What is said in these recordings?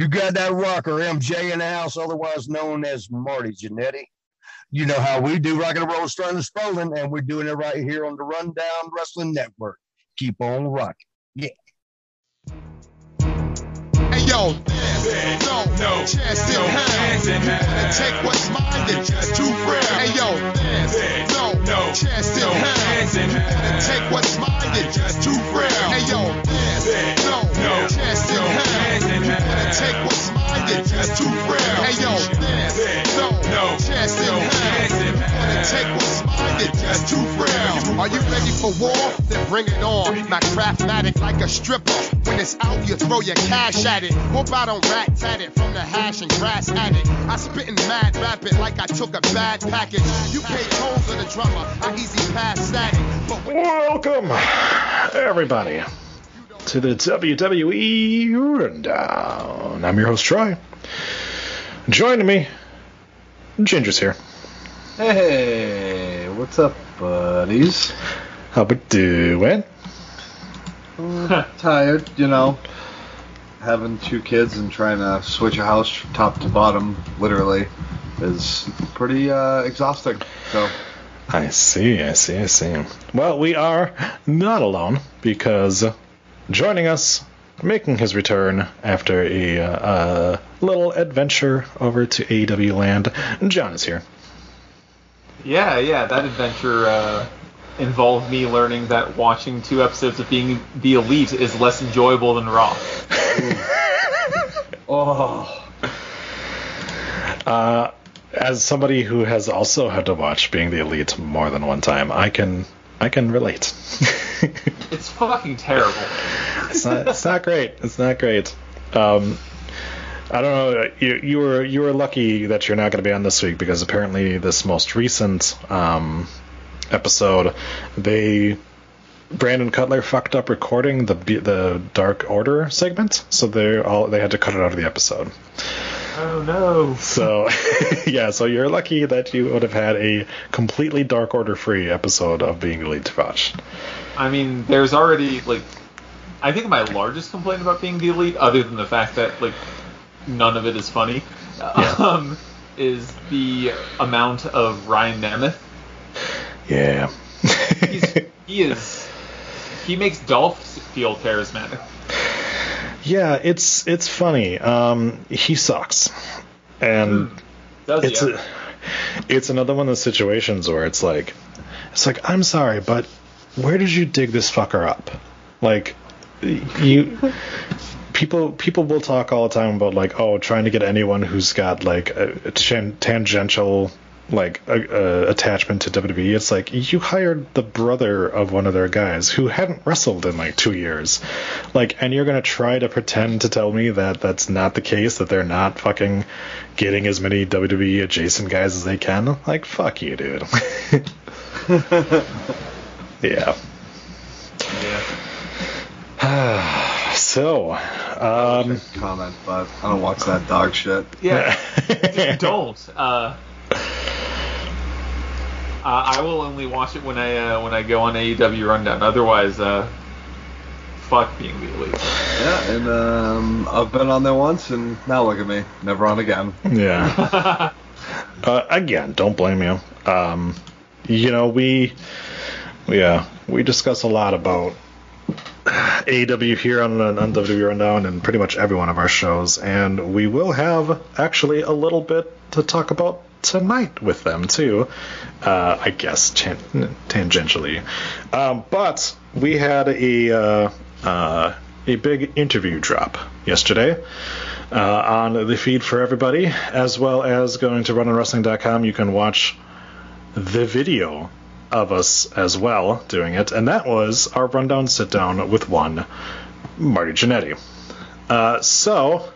You got that rocker, MJ, in the house, otherwise known as Marty Jannetty. You know how we do rock and roll, starting and Spolling, and we're doing it right here on the Rundown Wrestling Network. Keep on rocking. Yeah. Hey yo, no, no chance in hell. You wanna take what's mine and just too real. Hey yo, no, no chance in hell. You wanna take what's mine and just too real. Are you ready for war? Then bring it on. My craftmatic like a stripper. When it's out, you throw your cash at it. Hope I don't rat tat it from the hash and grass at it. I spittin' mad rapid like I took a bad package. You pay tolls of the drummer. I easy pass static. But Welcome, everybody, to the WWE Rundown. I'm your host, Troy. Joining me, Ginger's here. Hey, what's up, buddies? How we doing? Tired, you know. Having two kids and trying to switch a house top to bottom, literally, is pretty uh, exhausting. So, I see, I see, I see. Well, we are not alone because joining us, making his return after a uh, uh, little adventure over to AEW land, John is here. Yeah, yeah, that adventure uh, involved me learning that watching two episodes of being the elite is less enjoyable than Raw. oh, Uh, as somebody who has also had to watch Being the Elite more than one time, I can I can relate. It's fucking terrible. it's not it's not great. It's not great. Um, I don't know. You, you were you were lucky that you're not going to be on this week because apparently this most recent um, episode, they Brandon Cutler fucked up recording the the Dark Order segment, so they all they had to cut it out of the episode. Oh no. So yeah, so you're lucky that you would have had a completely Dark Order free episode of Being Elite to watch. I mean, there's already like, I think my largest complaint about being the elite, other than the fact that like none of it is funny, um, is the amount of Ryan Nemeth. Yeah. He's, he is. He makes Dolph feel charismatic. yeah, it's it's funny. Um, he sucks, and Does it's a, it's another one of those situations where it's like it's like I'm sorry, but where did you dig this fucker up? Like you people people will talk all the time about like oh trying to get anyone who's got like a, a tan- tangential like a, a attachment to WWE. It's like you hired the brother of one of their guys who hadn't wrestled in like two years, like, and you're gonna try to pretend to tell me that that's not the case, that they're not fucking getting as many WWE adjacent guys as they can. Like, fuck you, dude. yeah. yeah. So, um, comment, but I don't watch that dog shit. Yeah. don't. Uh, uh, I will only watch it when I uh, when I go on AEW Rundown. Otherwise, uh, fuck being the elite. Yeah, and um, I've been on there once, and now look at me, never on again. yeah. uh, again, don't blame you. Um, you know, we, yeah, we discuss a lot about AEW here on, on WWE Rundown and pretty much every one of our shows, and we will have actually a little bit to talk about tonight with them too. Uh, I guess tan- tangentially, um, but we had a uh, uh, a big interview drop yesterday. Uh, on the feed for everybody, as well as going to rundownwrestling.com, you can watch the video of us as well doing it, and that was our rundown sit down with one Marty Jannetty. Uh, so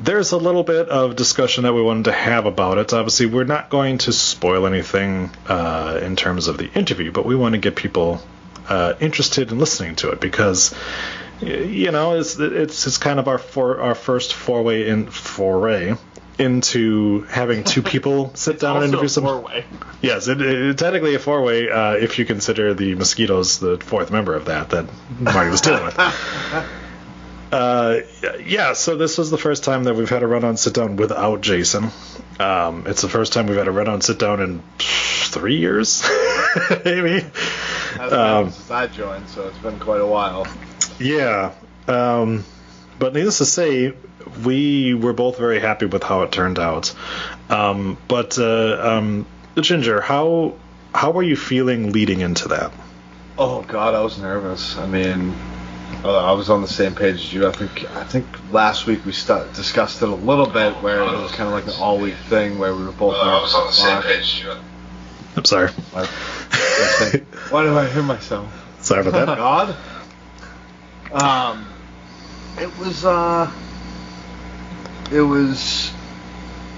there's a little bit of discussion that we wanted to have about it. Obviously, we're not going to spoil anything uh, in terms of the interview, but we want to get people uh, interested in listening to it because you know it's it's, it's kind of our for, our first foray in foray into having two people sit down and interview a some. four-way. Yes, it, it, it's technically a four way uh, if you consider the mosquitoes the fourth member of that that Marty was dealing with. Uh, yeah, so this was the first time that we've had a rundown sit down without Jason. Um, it's the first time we've had a rundown sit down in three years, maybe. Um, since I joined, so it's been quite a while. Yeah. Um, but needless to say, we were both very happy with how it turned out. Um, but uh, um, Ginger, how how were you feeling leading into that? Oh God, I was nervous. I mean, uh, I was on the same page as you. I think I think last week we stu- discussed it a little bit, where it was kind of like an all week thing where we were both nervous. on the same page. I'm sorry. Why do I hear myself? Sorry about that. God. Um, it was uh, it was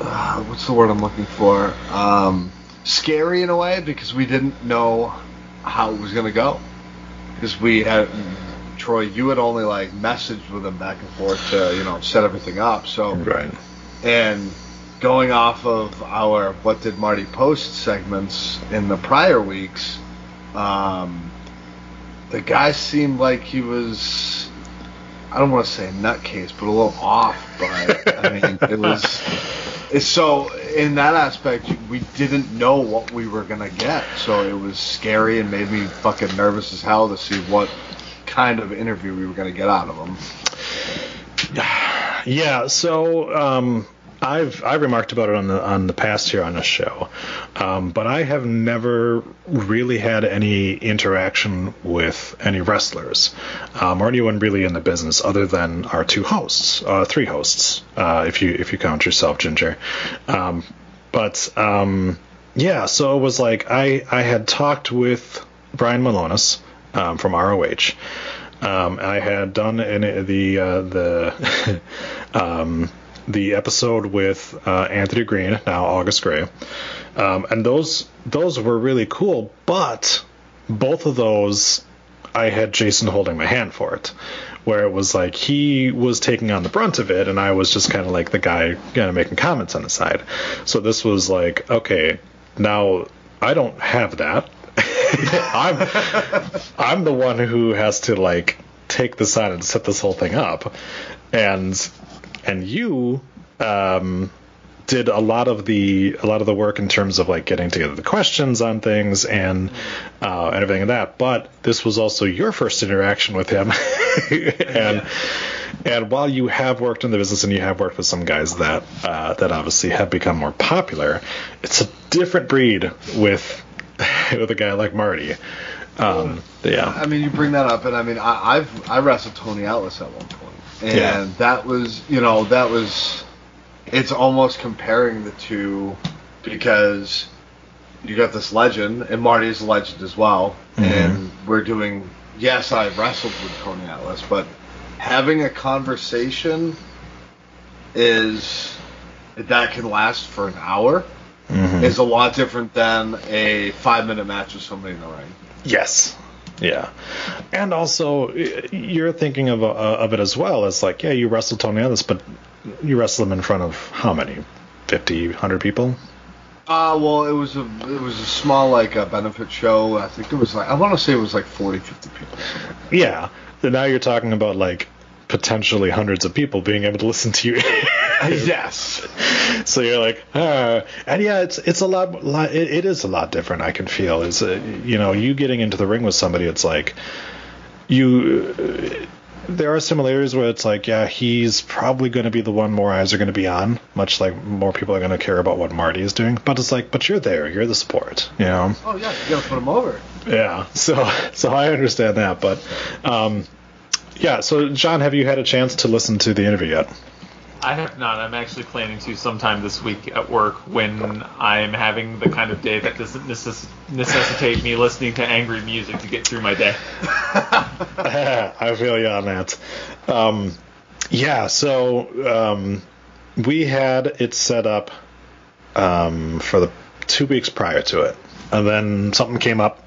uh, what's the word I'm looking for? Um, scary in a way because we didn't know how it was gonna go because we had Troy, you had only like messaged with him back and forth to you know set everything up. So Right. and going off of our what did Marty post segments in the prior weeks, um, the guy seemed like he was I don't want to say nutcase, but a little off. But I mean, it was so in that aspect we didn't know what we were gonna get, so it was scary and made me fucking nervous as hell to see what kind of interview we were gonna get out of him. Yeah, so um, I've I remarked about it on the on the past here on this show, um, but I have never really had any interaction with any wrestlers um, or anyone really in the business other than our two hosts, uh, three hosts, uh, if you if you count yourself, Ginger. Um, but um, yeah, so it was like I I had talked with Brian Milonas um, from ROH. Um, I had done in the uh, the the episode with uh, Anthony Green, now August Gray, um, and those those were really cool. But both of those, I had Jason holding my hand for it, where it was like he was taking on the brunt of it, and I was just kind of like the guy kind of making comments on the side. So this was like, okay, now I don't have that. I'm I'm the one who has to like take the side and set this whole thing up, and and you um, did a lot of the a lot of the work in terms of like getting together the questions on things and uh, and everything like that. But this was also your first interaction with him, and. And while you have worked in the business and you have worked with some guys that uh, that obviously have become more popular, it's a different breed with with a guy like Marty. Um, yeah. I mean, you bring that up, and I mean, I, I've I wrestled Tony Atlas at one point, and Yeah. that was, you know, that was, it's almost comparing the two because you got this legend, and Marty's a legend as well, mm-hmm. and we're doing. Yes, I wrestled with Tony Atlas, but having a conversation is that can last for an hour mm-hmm. is a lot different than a five minute match with somebody in the ring. Yes. Yeah. And also, you're thinking of, uh, of it as well as like, yeah, you wrestled Tony Atlas, but you wrestled him in front of how many? 50, 100 people? Uh, well, it was a it was a small like a benefit show. I think it was like I want to say it was like 40, 50 people. Yeah. And now you're talking about like potentially hundreds of people being able to listen to you. yes. so you're like, ah. and yeah, it's it's a lot. lot it, it is a lot different. I can feel is uh, you know you getting into the ring with somebody. It's like you. Uh, there are similarities where it's like, yeah, he's probably going to be the one more eyes are going to be on, much like more people are going to care about what Marty is doing. But it's like, but you're there, you're the support, you know. Oh yeah, you gotta put them over. Yeah, so so I understand that, but um, yeah. So John, have you had a chance to listen to the interview yet? I have not. I'm actually planning to sometime this week at work when I'm having the kind of day that doesn't necess- necessitate me listening to angry music to get through my day. I feel you on that. Um, yeah, so um, we had it set up um, for the two weeks prior to it, and then something came up,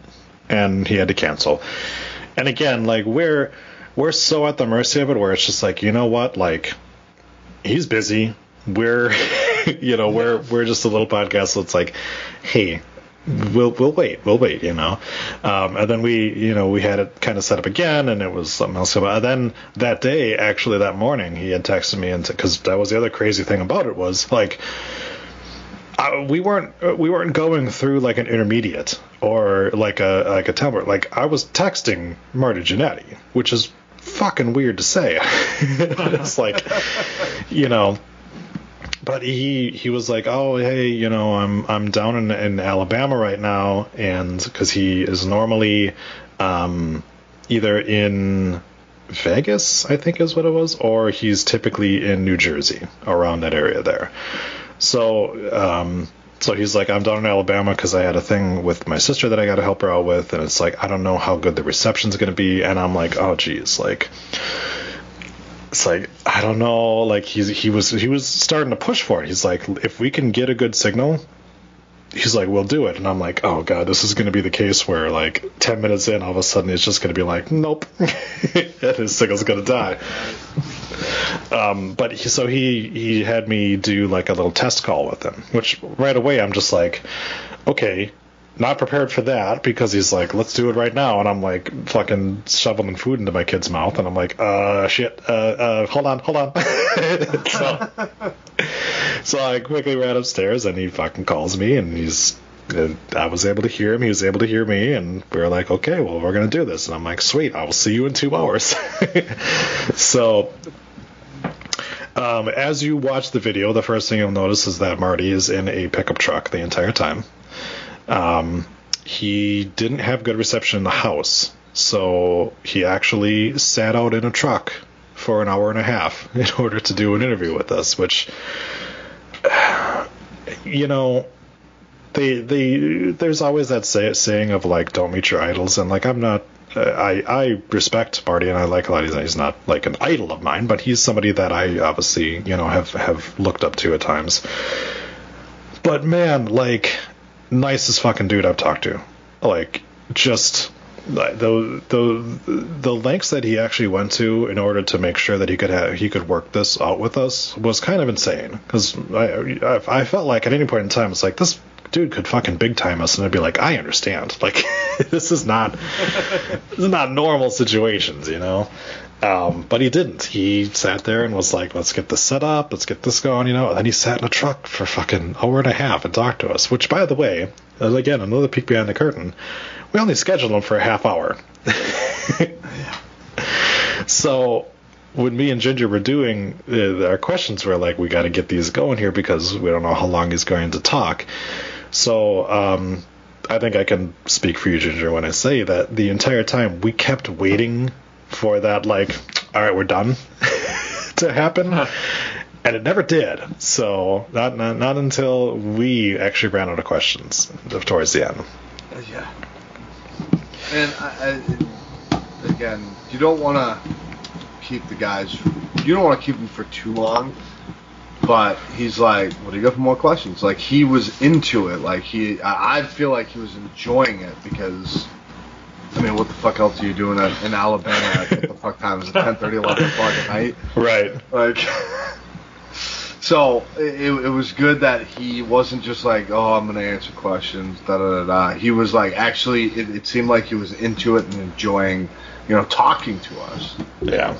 and he had to cancel. And again, like we're we're so at the mercy of it, where it's just like, you know what, like he's busy. We're you know we're we're just a little podcast, so it's like, hey, we'll we'll wait, we'll wait, you know. Um, and then we, you know, we had it kind of set up again, and it was something else. About. And then that day, actually, that morning, he had texted me, and because that was the other crazy thing about it was like. I, we weren't we weren't going through like an intermediate or like a like a template. Like I was texting Marty Jannetty, which is fucking weird to say. it's like, you know, but he he was like, oh hey, you know, I'm I'm down in, in Alabama right now, and because he is normally um, either in Vegas, I think is what it was, or he's typically in New Jersey, around that area there. So um, so he's like, I'm down in Alabama because I had a thing with my sister that I got to help her out with, and it's like I don't know how good the reception's gonna be, and I'm like, oh geez, like it's like I don't know. Like he's he was he was starting to push for it. He's like, if we can get a good signal, he's like, we'll do it. And I'm like, oh god, this is going to be the case where like ten minutes in, all of a sudden it's just going to be like, nope, and his signal's going to die. Um, but he, so he he had me do like a little test call with him, which right away I'm just like, okay, not prepared for that because he's like, let's do it right now. And I'm like fucking shoveling food into my kid's mouth. And I'm like, uh, shit, uh, uh, hold on, hold on. so, so I quickly ran upstairs and he fucking calls me and he's, and I was able to hear him. He was able to hear me, and we were like, "Okay, well, we're gonna do this." And I'm like, "Sweet, I will see you in two hours." so, um, as you watch the video, the first thing you'll notice is that Marty is in a pickup truck the entire time. Um, he didn't have good reception in the house, so he actually sat out in a truck for an hour and a half in order to do an interview with us, which, you know, they they there's always that say, saying of like don't meet your idols, and like I'm not. I I respect Marty and I like a lot. He's, he's not like an idol of mine, but he's somebody that I obviously you know have have looked up to at times. But man, like nicest fucking dude I've talked to. Like just the the the lengths that he actually went to in order to make sure that he could have he could work this out with us was kind of insane. Because I I felt like at any point in time it's like this dude could fucking big time us and I'd be like I understand. Like this is not this is not normal situations you know um, but he didn't. He sat there and was like, "Let's get this set up. Let's get this going," you know. And then he sat in a truck for fucking hour and a half and talked to us. Which, by the way, again another peek behind the curtain. We only scheduled him for a half hour. so when me and Ginger were doing uh, our questions, were like, "We got to get these going here because we don't know how long he's going to talk." So um, I think I can speak for you, Ginger, when I say that the entire time we kept waiting for that like all right we're done to happen. And it never did. So not, not not until we actually ran out of questions towards the end. Yeah. And I, I, again you don't want to keep the guys you don't want to keep them for too long but he's like, "What do you got for more questions?" Like he was into it. Like he, I feel like he was enjoying it because I mean, what the fuck else are you doing at, in Alabama at what the fuck time is it? 10, 30, 11 o'clock at night? Right. Like, so it, it was good that he wasn't just like, oh, I'm going to answer questions, da da da da. He was like, actually, it, it seemed like he was into it and enjoying, you know, talking to us. Yeah.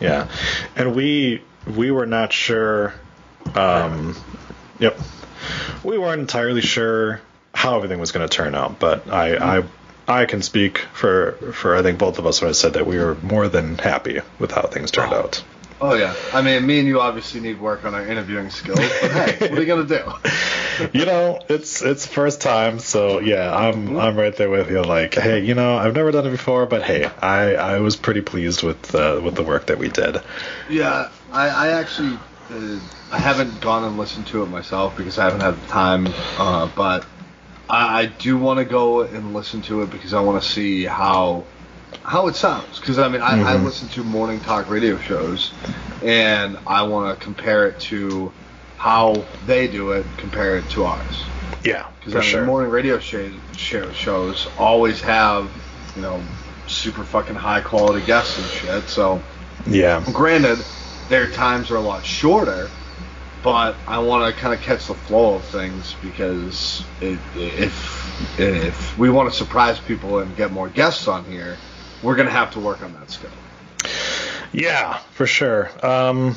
Yeah. And we, we were not sure, um, yep. We weren't entirely sure how everything was going to turn out, but I, I I can speak for for I think both of us when I said that we were more than happy with how things turned oh. out. Oh yeah, I mean, me and you obviously need work on our interviewing skills, but hey, what are you gonna do? you know, it's it's first time, so yeah, I'm mm-hmm. I'm right there with you. Like, hey, you know, I've never done it before, but hey, I I was pretty pleased with uh, with the work that we did. Yeah, I I actually uh, I haven't gone and listened to it myself because I haven't had the time, uh, but I, I do want to go and listen to it because I want to see how how it sounds. Because I mean, I, mm-hmm. I listen to morning talk radio shows, and I want to compare it to how they do it, compare it to ours. Yeah, because I mean, sure. morning radio show, show, shows always have you know super fucking high quality guests and shit. So yeah, granted, their times are a lot shorter, but I want to kind of catch the flow of things because it, if if we want to surprise people and get more guests on here, we're gonna have to work on that skill. Yeah, for sure. Um,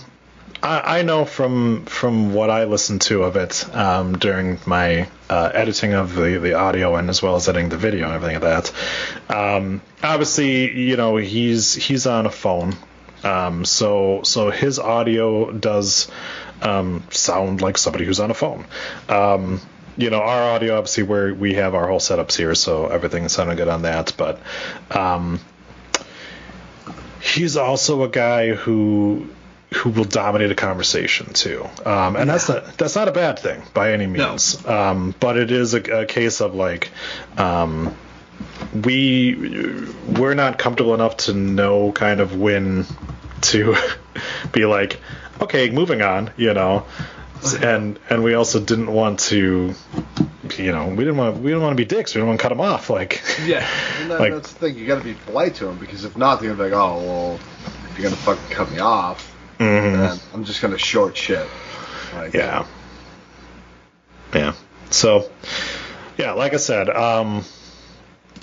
I, I know from from what I listened to of it um, during my uh, editing of the, the audio and as well as editing the video and everything like that. Um, obviously, you know he's he's on a phone, um, so so his audio does um, sound like somebody who's on a phone. Um, you know, our audio obviously where we have our whole setups here, so everything's sounding good on that. But um, he's also a guy who who will dominate a conversation too, um, and that's not that's not a bad thing by any means. No. Um, but it is a, a case of like um, we we're not comfortable enough to know kind of when to be like, okay, moving on, you know, and and we also didn't want to you know, we didn't want to, we didn't want to be dicks. We didn't want to cut them off. Like, yeah, that, like, that's the thing. You got to be polite to them because if not, they're gonna be like, oh well, if you're gonna fucking cut me off, mm-hmm. then I'm just gonna short shit. Like, yeah, yeah. So, yeah, like I said, um,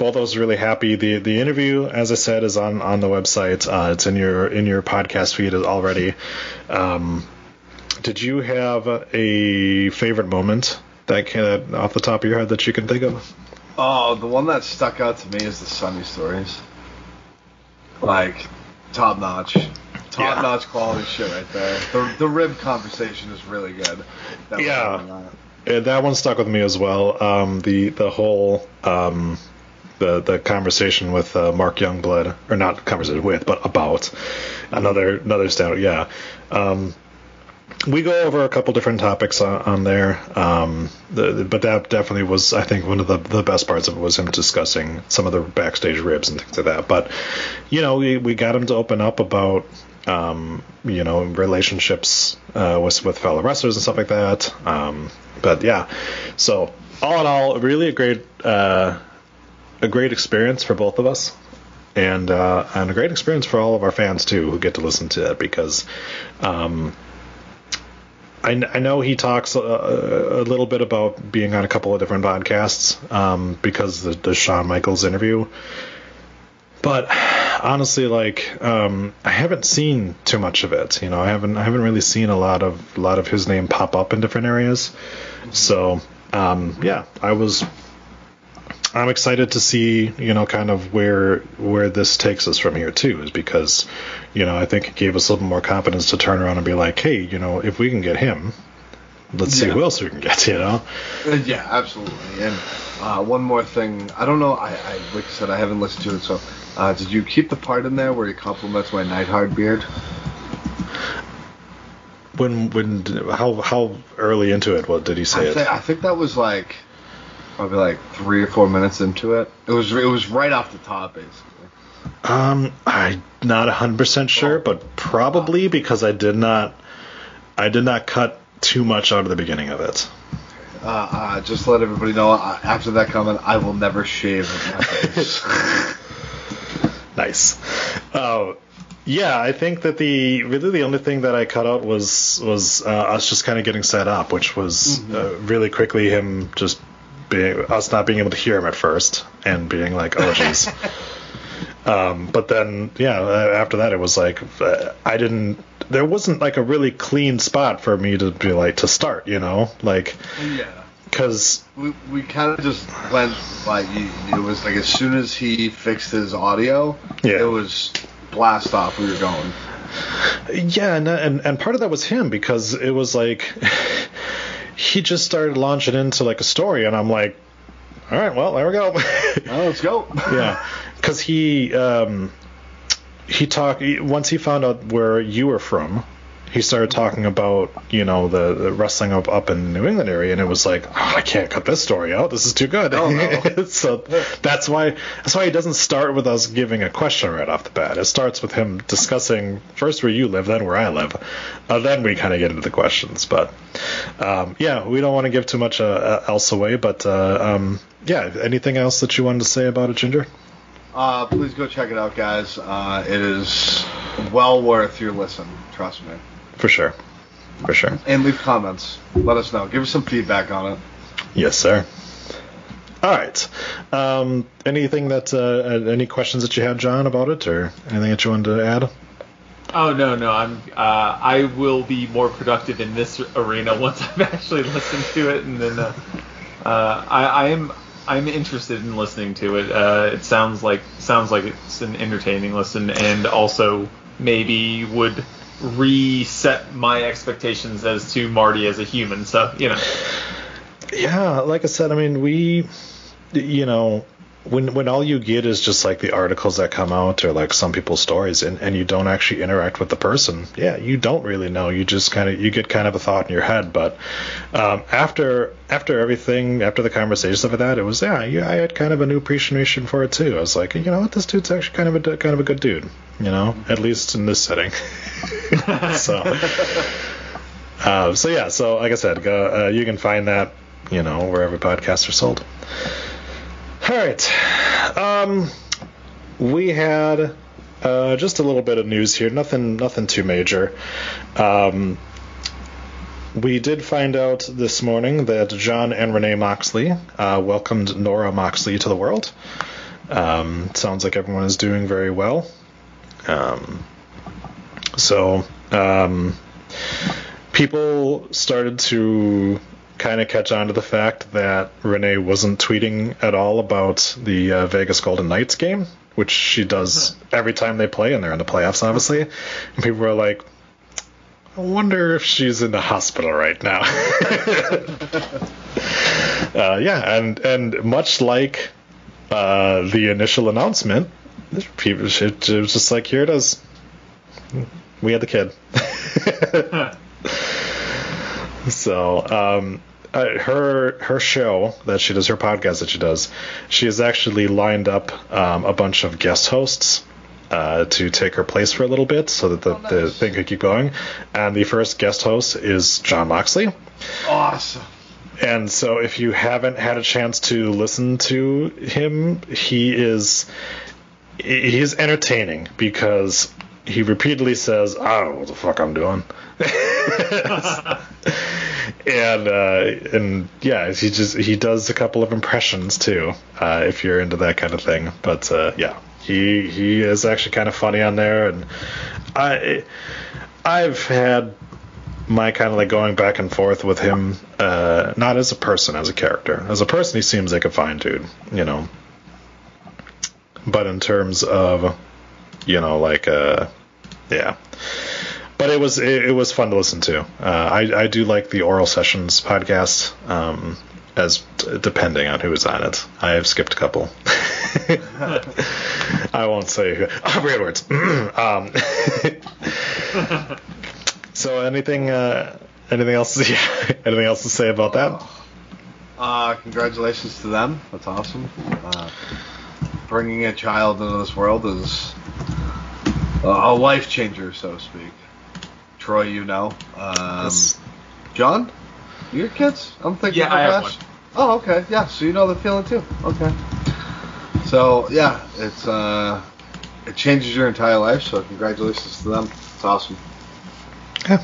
both of us really happy. The the interview, as I said, is on on the website. Uh, it's in your in your podcast feed already. Um, did you have a favorite moment that can off the top of your head that you can think of? Oh, the one that stuck out to me is the Sunny stories. Like top notch, top yeah. notch quality shit right there. The the rib conversation is really good. That yeah, that. that one stuck with me as well. Um, the the whole um, the the conversation with uh, Mark Youngblood, or not conversation with, but about another another standout. Yeah, um, we go over a couple different topics on, on there, um, the, but that definitely was, I think, one of the, the best parts of it was him discussing some of the backstage ribs and things like that. But, you know, we, we got him to open up about, um, you know, relationships uh, with with fellow wrestlers and stuff like that. Um, but yeah, so all in all, really a great uh, a great experience for both of us and uh, and a great experience for all of our fans too who get to listen to it because um, I, I know he talks a, a, little bit about being on a couple of different podcasts um, because the, the Shawn Michaels interview. But honestly, like um, I haven't seen too much of it. You know, I haven't I haven't really seen a lot of a lot of his name pop up in different areas. So um, yeah, I was I'm excited to see, you know, kind of where where this takes us from here too, is because, you know, I think it gave us a little more confidence to turn around and be like, hey, you know, if we can get him, let's yeah. see who else we can get, you know? Uh, yeah, absolutely. And uh, one more thing, I don't know, I, I like I said, I haven't listened to it, so uh, did you keep the part in there where he compliments my Neidhart beard? When when how how early into it? What did he say I, th- I think that was like probably like three or four minutes into it. It was it was right off the top, basically. Um, I'm not hundred percent sure, but probably because I did not, I did not cut too much out of the beginning of it. Uh, uh, just let everybody know. Uh, after that comment, I will never shave my face. nice. Uh, yeah, I think that the really the only thing that I cut out was was uh, us just kind of getting set up, which was mm-hmm. uh, really quickly him just being us not being able to hear him at first and being like, oh jeez. um, but then yeah, after that it was like uh, I didn't. There wasn't like a really clean spot for me to be like to start. You know, like yeah. Because we, we kind of just went like it was like as soon as he fixed his audio, yeah. it was blast off. We were going. Yeah, and, and and part of that was him because it was like he just started launching into like a story, and I'm like, all right, well, there we go. well, let's go. yeah, because he um, he talked once he found out where you were from. He started talking about you know the, the wrestling up up in New England area, and it was like oh, I can't cut this story out. This is too good. Oh, no. so that's why that's why he doesn't start with us giving a question right off the bat. It starts with him discussing first where you live, then where I live, uh, then we kind of get into the questions. But um, yeah, we don't want to give too much uh, uh, else away. But uh, um, yeah, anything else that you wanted to say about it, Ginger? Uh, please go check it out, guys. Uh, it is well worth your listen. Trust me. For sure. for sure. And leave comments. Let us know. Give us some feedback on it. Yes, sir. All right. Um, anything that uh, any questions that you had, John, about it, or anything that you wanted to add? Oh no, no, I'm. Uh, I will be more productive in this arena once I've actually listened to it, and then uh, uh, I, I am. I'm interested in listening to it. Uh, it sounds like sounds like it's an entertaining listen, and also maybe would reset my expectations as to Marty as a human. So you know. Yeah, like I said, I mean, we, you know, when when all you get is just like the articles that come out or like some people's stories and, and you don't actually interact with the person yeah you don't really know. You just kind of you get kind of a thought in your head. But um, after after everything after the conversation stuff like that it was yeah, yeah I had kind of a new appreciation for it too. I was like you know what? This dude's actually kind of a kind of a good dude you know at least in this setting. So uh, so yeah so like I said go, uh, you can find that you know wherever podcasts are sold all right. Um, we had uh, just a little bit of news here. Nothing, nothing too major. Um, we did find out this morning that Jon and Renee Moxley uh, welcomed Nora Moxley to the world. Um, sounds like everyone is doing very well. Um, so, um, people started to kind of catch on to the fact that Renee wasn't tweeting at all about the uh, Vegas Golden Knights game, which she does every time they play, and they're in the playoffs, obviously. And people were like, I wonder if she's in the hospital right now. uh, yeah, and and much like uh, the initial announcement, people it, it was just like, here it is. We had the kid. so um, uh, her her show that she does, her podcast that she does, she has actually lined up um, a bunch of guest hosts uh, to take her place for a little bit so that the, oh, nice. the thing could keep going. And the first guest host is Jon Moxley. Awesome. And so, if you haven't had a chance to listen to him, he is he's entertaining because he repeatedly says, "I don't know what the fuck I'm doing." and uh, and yeah, he just he does a couple of impressions too, uh, if you're into that kind of thing. But uh, yeah, he he is actually kind of funny on there, and I I've had my kind of like going back and forth with him, uh, not as a person, as a character. As a person, he seems like a fine dude, you know. But in terms of, you know, like, uh, yeah but it was it, it, was fun to listen to. Uh, I I do like the oral sessions podcast. Um, as depending on who is on it, I have skipped a couple. I won't say who. Weird words. um, so anything uh, anything else? yeah, anything else to say about that? Uh, congratulations to them. That's awesome. Uh, bringing a child into this world is a life changer, so to speak. Troy, you know. Um, yes. John, your kids? I'm thinking. Yeah, I have one. Oh, okay. Yeah, so you know the feeling too. Okay. So yeah, it's uh, it changes your entire life. So congratulations to them. It's awesome. Yeah.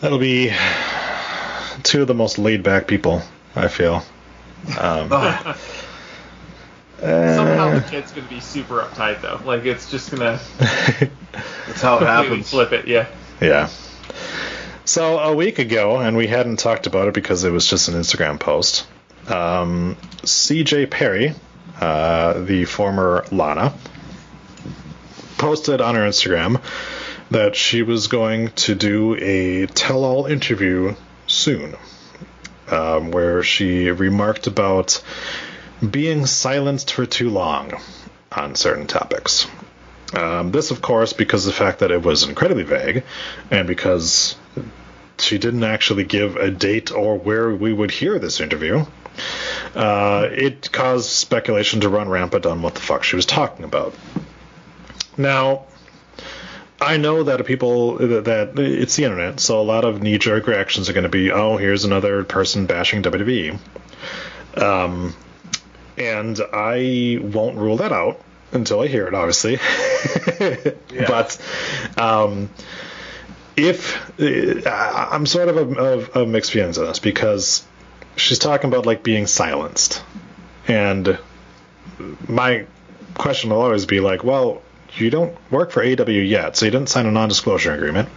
That'll be two of the most laid back people I feel. Um, oh. Somehow the kid's gonna be super uptight though. Like it's just gonna. That's how it happens. Flip it, yeah. Yeah. So a week ago, and we hadn't talked about it because it was just an Instagram post. Um, C.J. Perry, uh, the former Lana, posted on her Instagram that she was going to do a tell-all interview soon, um, where she remarked about being silenced for too long on certain topics. Um, this, of course, because the fact that it was incredibly vague, and because she didn't actually give a date or where we would hear this interview, uh, it caused speculation to run rampant on what the fuck she was talking about. Now, I know that people that it's the internet, so a lot of knee-jerk reactions are going to be, "Oh, here's another person bashing WWE." Um, and I won't rule that out until I hear it, obviously. yeah. But um, if uh, I'm sort of a, of, of mixed feelings on this because she's talking about like being silenced, and my question will always be like, well, you don't work for AW yet, so you didn't sign a non-disclosure agreement,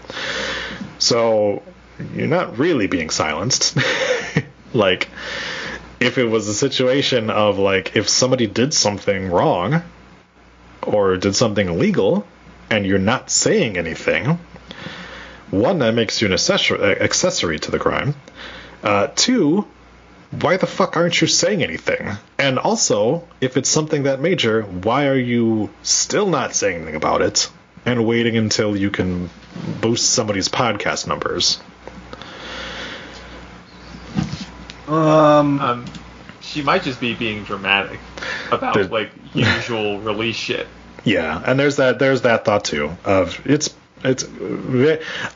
so you're not really being silenced. like, if it was a situation of like if somebody did something wrong or did something illegal and you're not saying anything, one that makes you an accessory, accessory to the crime. Uh, two, why the fuck aren't you saying anything? And also, if it's something that major, why are you still not saying anything about it and waiting until you can boost somebody's podcast numbers? Um, Um, she might just be being dramatic about There- like usual release shit. Yeah, and there's that there's that thought too of it's it's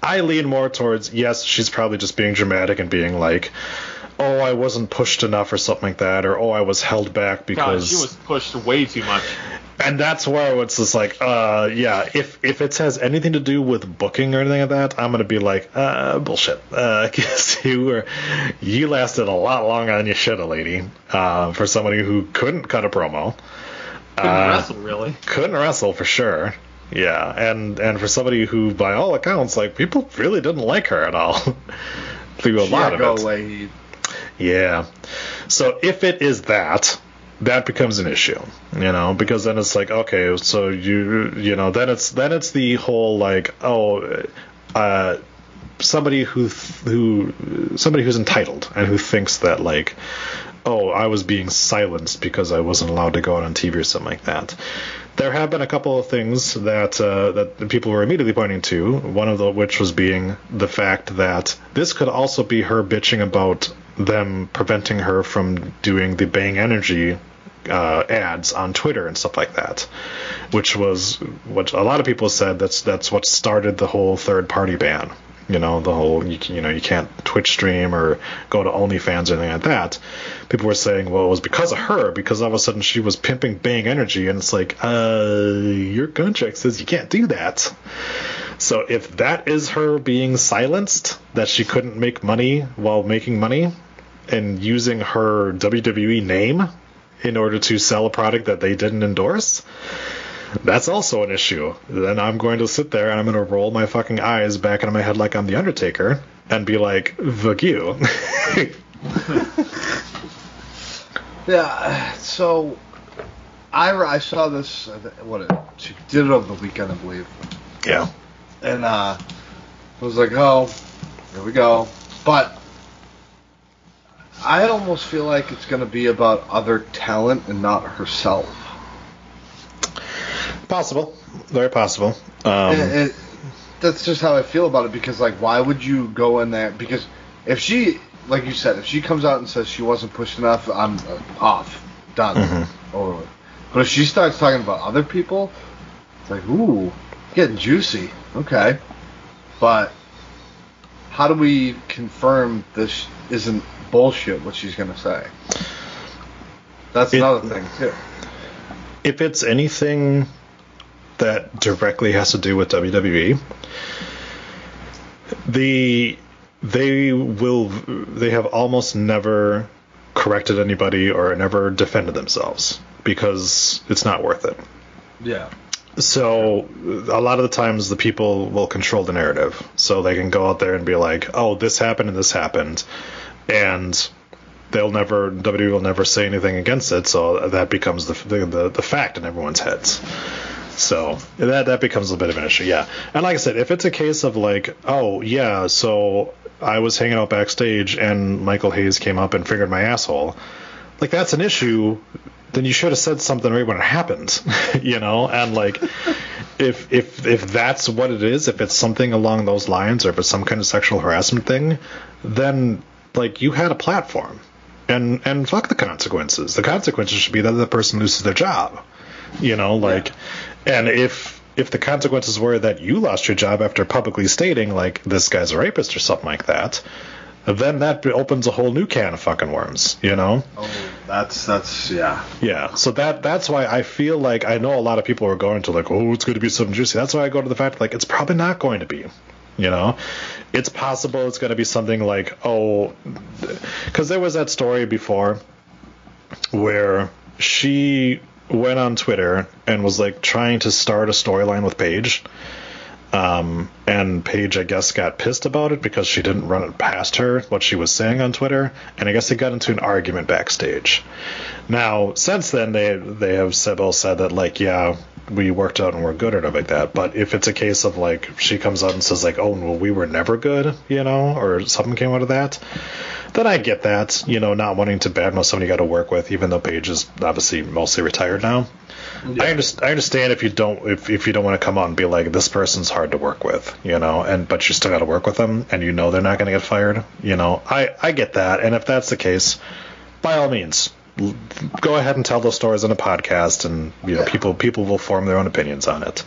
I lean more towards yes, she's probably just being dramatic and being like, oh, I wasn't pushed enough or something like that, or oh, I was held back God, because she was pushed way too much. And that's where it's just like, uh, yeah, if if it has anything to do with booking or anything like that, I'm gonna be like, uh, bullshit, uh, because you were you lasted a lot longer than you should have, lady, uh, for somebody who couldn't cut a promo Couldn't Uh, wrestle really. couldn't wrestle for sure. Yeah, and and for somebody who, by all accounts, like people really didn't like her at all through a lot of it. away. Yeah. So if it is that, that becomes an issue, you know, because then it's like, okay, so you, you know, then it's then it's the whole like, oh, uh, somebody who who somebody who's entitled and who thinks that like, oh, I was being silenced because I wasn't allowed to go out on TV or something like that. There have been a couple of things that uh, that people were immediately pointing to. One of the which was being the fact that this could also be her bitching about them preventing her from doing the Bang Energy uh, ads on Twitter and stuff like that, which was what a lot of people said that's that's what started the whole third party ban. You know, the whole you, you know you can't Twitch stream or go to OnlyFans or anything like that. People were saying, well, it was because of her because all of a sudden she was pimping Bang Energy, and it's like, uh, your contract says you can't do that. So if that is her being silenced, that she couldn't make money while making money, and using her WWE name in order to sell a product that they didn't endorse, that's also an issue. Then I'm going to sit there and I'm going to roll my fucking eyes back into my head like I'm the Undertaker and be like, you. Yeah, so I, I saw this. What it, she did it over the weekend, I believe, yeah. and uh, I was like, oh, here we go. But I almost feel like it's going to be about other talent and not herself. Possible. Very possible. Um, And it, that's just how I feel about it because, like, why would you go in there? Because if she, like you said, if she comes out and says she wasn't pushed enough, I'm uh, off, done, Mm-hmm. over with. But if she starts talking about other people, it's like, ooh, getting juicy. Okay, but how do we confirm this isn't bullshit? What she's gonna say? That's It- another thing too. if it's anything that directly has to do with WWE, the they will they have almost never corrected anybody or never defended themselves because it's not worth it. Yeah. So a lot of the times the people will control the narrative, so they can go out there and be like, "Oh, this happened and this happened," and they'll never WWE will never say anything against it, so that becomes the the, the, fact in everyone's heads. So that that becomes a bit of an issue, yeah. And like I said, if it's a case of like, oh yeah, so I was hanging out backstage and Michael Hayes came up and fingered my asshole, like that's an issue. Then you should have said something right when it happened, you know. And like, if if if that's what it is, if it's something along those lines, or if it's some kind of sexual harassment thing, then like you had a platform, and and fuck the consequences. The consequences should be that the person loses their job, you know. Like, and if if the consequences were that you lost your job after publicly stating like this guy's a rapist or something like that, then that opens a whole new can of fucking worms, you know. Oh, that's that's yeah. Yeah, so that that's why I feel like I know a lot of people are going to like, oh, it's going to be something juicy. That's why I go to the fact like it's probably not going to be, You know, it's possible it's going to be something like, oh, because there was that story before where she went on Twitter and was like trying to start a storyline with Paige. Um, and Paige, I guess, got pissed about it because she didn't run it past her what she was saying on Twitter, and I guess they got into an argument backstage. Now, since then, they they have said, said that like, yeah, we worked out and we're good or something like that. But if it's a case of like she comes out and says like, oh, well, we were never good, you know, or something came out of that, then I get that, you know, not wanting to badmouth somebody you got to work with, even though Paige is obviously mostly retired now. Yeah. I, understand, I understand if you don't if, if you don't want to come out and be like this person's hard to work with, you know, and but you still got to work with them, and you know they're not going to get fired, you know. I I get that, and if that's the case, by all means, go ahead and tell those stories on a podcast, and you know yeah. people people will form their own opinions on it.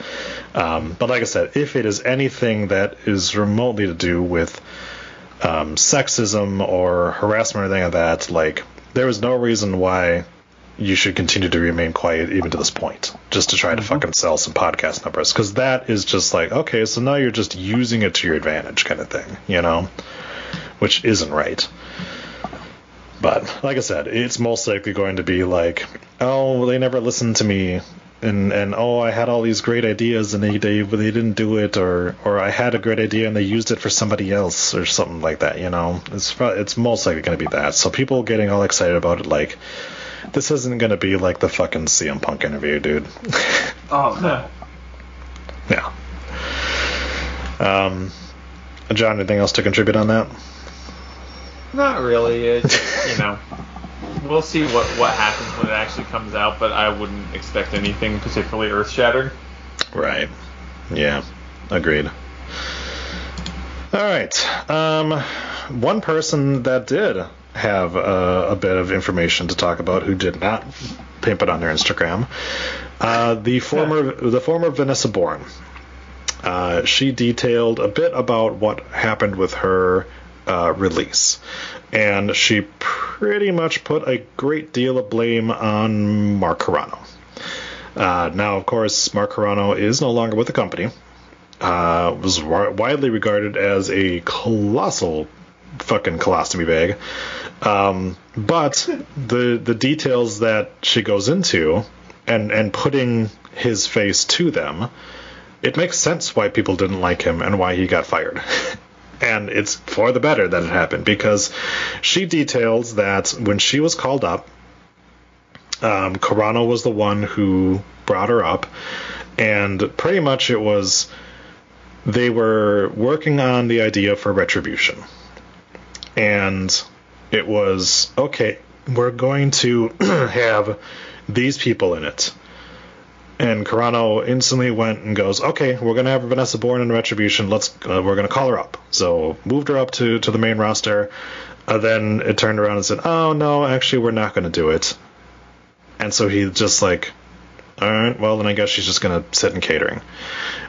Um, but like I said, if it is anything that is remotely to do with um, sexism or harassment or anything like that, like there is no reason why you should continue to remain quiet even to this point, just to try to mm-hmm. fucking sell some podcast numbers. Because that is just like, okay, so now you're just using it to your advantage, kind of thing, you know, which isn't right. But like I said, it's most likely going to be like, oh, they never listened to me, and and oh, I had all these great ideas and they they they didn't do it, or or I had a great idea and they used it for somebody else or something like that. You know, it's it's most likely going to be that. So people getting all excited about it, like this isn't gonna be like the fucking CM Punk interview, dude. oh no. yeah. Um, John, anything else to contribute on that? Not really. It, you know, we'll see what what happens when it actually comes out, but I wouldn't expect anything particularly earth shattering. Right. Yeah. Agreed. All right. Um, one person that did have a, a, bit of information to talk about who did not pimp it on their Instagram. Uh, the former the former Vanessa Borne. Uh, she detailed a bit about what happened with her uh, release, and she pretty much put a great deal of blame on Mark Carrano. Uh, now, of course, Mark Carrano is no longer with the company. Uh, was widely regarded as a colossal fucking colostomy bag. Um, but the the details that she goes into and and putting his face to them, it makes sense why people didn't like him and why he got fired. and it's for the better that it happened because she details that when she was called up, um, Carrano was the one who brought her up, and pretty much it was they were working on the idea for retribution, and it was okay, we're going to have these people in it. And Carrano instantly went and goes, okay, we're gonna have Vanessa Borne in Retribution. Let's uh, we're gonna call her up. So moved her up to to the main roster. Uh, then it turned around and said, oh no, actually we're not gonna do it. And so he just like, all right, well then I guess she's just gonna sit in catering,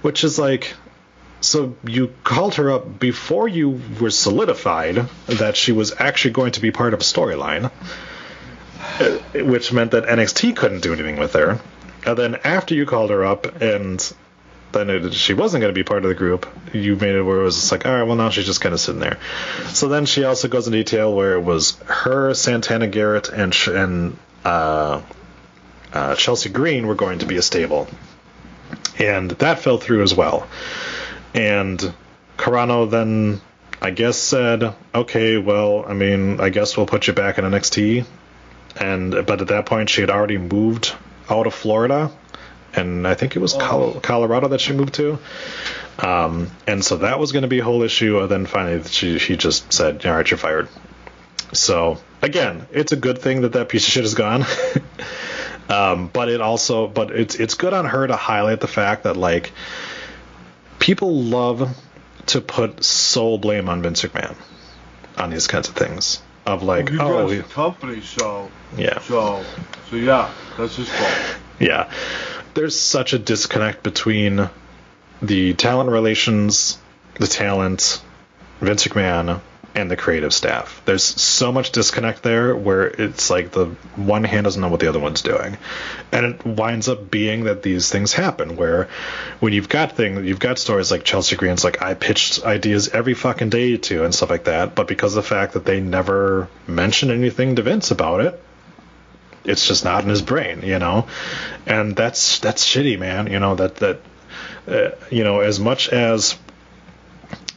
which is like, so you called her up before you were solidified that she was actually going to be part of a storyline, uh, which meant that NXT couldn't do anything with her. And then after you called her up and then it, she wasn't going to be part of the group, you made it where it was just like, all right, well now she's just kind of sitting there. So then she also goes in detail where it was her, Santana Garrett, and and uh, uh, Chelsea Green were going to be a stable, and that fell through as well. And Carrano then, I guess, said, okay, well, I mean, I guess we'll put you back in NXT. And but at that point, she had already moved out of Florida, and I think it was oh. Colorado that she moved to. Um, and so that was going to be a whole issue. And then finally, she she just said, "All right, you're fired." So again, it's a good thing that that piece of shit is gone. um, but it also, but it's it's good on her to highlight the fact that like people love to put sole blame on Vince McMahon on these kinds of things. Of like, well, oh, he, company, so yeah, so so yeah, that's his fault. yeah, there's such a disconnect between the talent relations, the talent, Vince McMahon, and the creative staff. There's so much disconnect there where it's like the one hand doesn't know what the other one's doing. And it winds up being that these things happen where when you've got things you've got stories like Chelsea Green's like I pitched ideas every fucking day to and stuff like that, but because of the fact that they never mentioned anything to Vince about it, it's just not in his brain, you know. And that's that's shitty, man. You know that that uh, you know as much as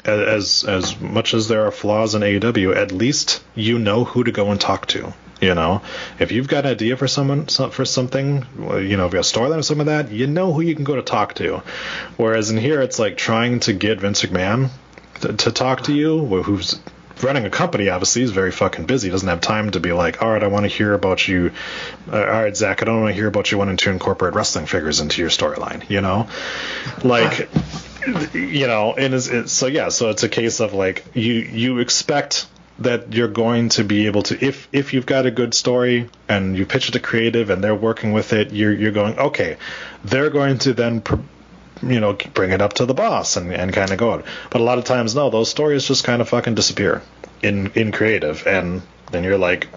as as much as there are flaws in AEW, at least you know who to go and talk to. You know, if you've got an idea for someone for something, you know, if you have a storyline or some of that, you know who you can go to talk to. Whereas in here, it's like trying to get Vince McMahon to, to talk to you, who's running a company, obviously, he's very fucking busy. Doesn't have time to be like, all right, I want to hear about you. Uh, all right, Zach, I don't want to hear about you wanting to incorporate wrestling figures into your storyline. You know, like, you know, and it's, it's, so yeah, so it's a case of like you you expect that you're going to be able to if if you've got a good story and you pitch it to creative and they're working with it you're you're going okay they're going to then you know bring it up to the boss and, and kind of go it but a lot of times no those stories just kind of fucking disappear in in creative. And then you're like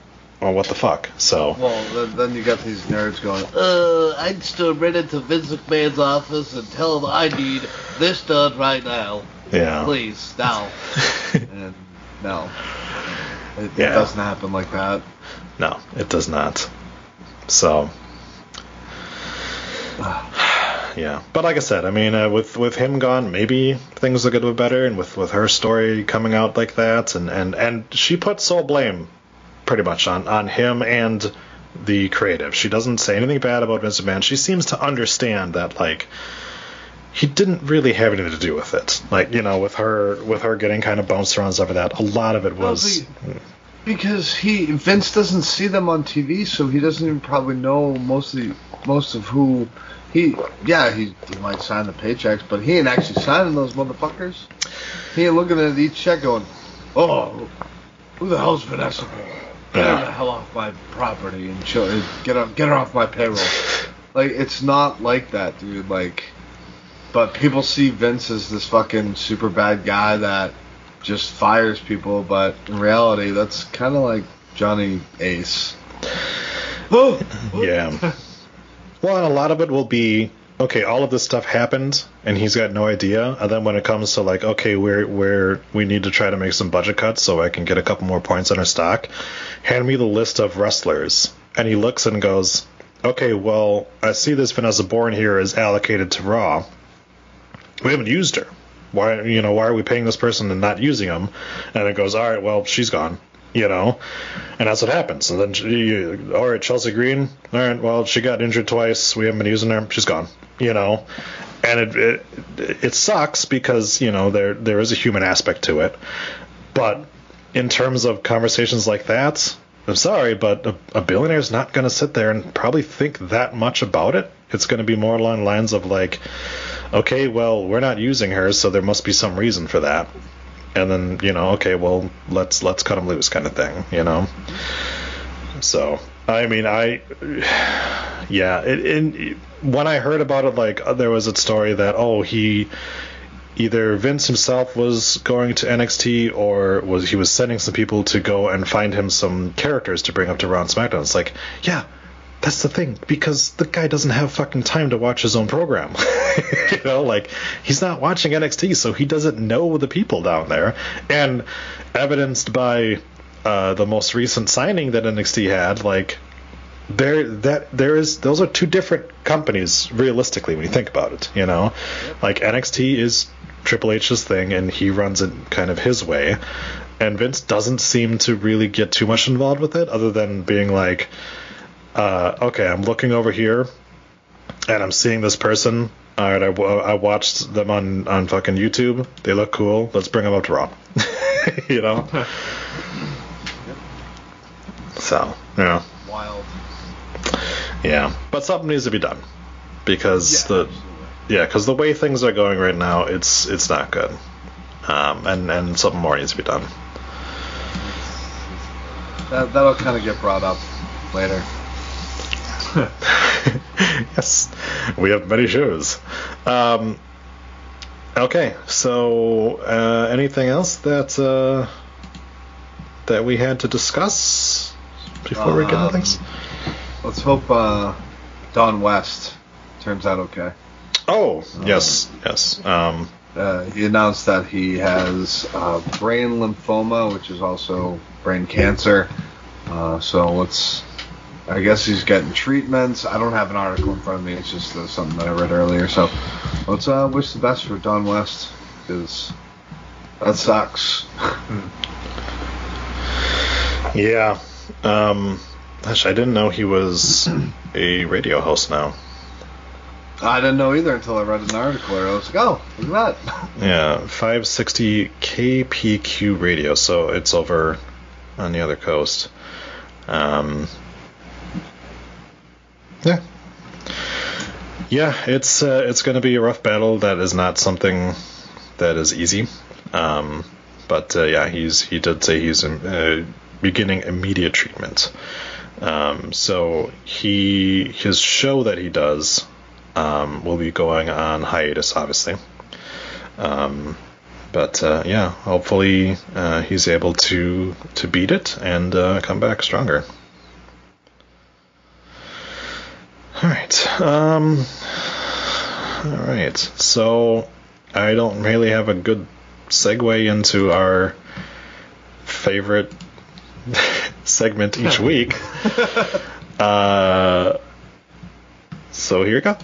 well what the fuck so Well, then, then you got these nerds going, uh, I'd still run into Vince McMahon's office and tell him I need this done right now. yeah Please, now. and no. It, it doesn't happen like that. No, it does not. So, yeah. But like I said, I mean, uh, with with him gone, maybe things will get a bit better, and with with her story coming out like that, and and and she puts sole blame pretty much on on him and the creative. She doesn't say anything bad about Vince McMahon. She seems to understand that like he didn't really have anything to do with it. Like you know, with her with her getting kind of bounced around stuff like that. A lot of it was. Because he Vince doesn't see them on TV, so he doesn't even probably know mostly most of who he. Yeah, he, he might sign the paychecks, but he ain't actually signing those motherfuckers. He ain't looking at each check going, "Oh, who the hell's Vanessa? Ball? Get her Yeah. the hell off my property and chill, get her get her off my payroll." like it's not like that, dude. Like, but people see Vince as this fucking super bad guy that just fires people, but in reality, that's kind of like Johnny Ace. Oh, Yeah. Well, and a lot of it will be okay. All of this stuff happened, and he's got no idea. And then when it comes to like, okay, we're we're we need to try to make some budget cuts so I can get a couple more points on our stock. Hand me the list of wrestlers, and he looks and goes, okay, well, I see this Vanessa Borne here is allocated to Raw. We haven't used her. Why, you know, why are we paying this person and not using them? And it goes, all right, well, she's gone you know, and that's what happens. And then, you, all right, Chelsea Green, all right, well, she got injured twice. We haven't been using her. She's gone, you know, and it it, it sucks because you know there there is a human aspect to it, but in terms of conversations like that, I'm sorry, but a, a billionaire is not going to sit there and probably think that much about it. It's going to be more along lines of like, okay, well, we're not using her, so there must be some reason for that and then you know okay well let's let's cut him loose kind of thing you know? So i mean i yeah it, it, when i heard about it like uh, there was a story that oh he either vince himself was going to nxt or was he was sending some people to go and find him some characters to bring up to raw and smackdown. It's like yeah that's the thing because the guy doesn't have fucking time to watch his own program. You know like he's not watching nxt so he doesn't know the people down there. And evidenced by uh, the most recent signing that nxt had like there that there is those are two different companies realistically when you think about it you know? Like nxt is triple h's thing and he runs it kind of his way. And vince doesn't seem to really get too much involved with it other than being like uh, okay, I'm looking over here, and I'm seeing this person. All right, I, I watched them on on fucking YouTube. They look cool. Let's bring them up to Raw. you know. so yeah, wild. yeah, but something needs to be done because the yeah, because the way things are going right now, it's it's not good. Um, and and something more needs to be done. That, that'll kind of get brought up later. yes, we have many shows. Um, okay, so uh, anything else that uh, that we had to discuss before we get into Um, things? Let's hope uh, Don West turns out okay. Oh, yes, yes. Um, Uh, he announced that he has uh, brain lymphoma, which is also brain cancer. Uh, so let's. I guess he's getting treatments. I don't have an article in front of me. It's just uh, something that I read earlier. So let's uh, wish the best for Don West because that sucks. yeah. Um, gosh, I didn't know he was a radio host now. I didn't know either until I read an article. I was like, oh, look at that. Yeah, 560 KPQ radio, so it's over on the other coast. Um, yeah. Yeah, it's uh, it's going to be a rough battle. That is not something that is easy. Um, but uh, yeah, he's he did say he's uh, beginning immediate treatment. Um, so he his show that he does um, will be going on hiatus, obviously. Um, but uh, yeah, hopefully uh, he's able to to beat it and uh, come back stronger. All right. Um, all right. So I don't really have a good segue into our favorite segment each week. Uh, so here you go.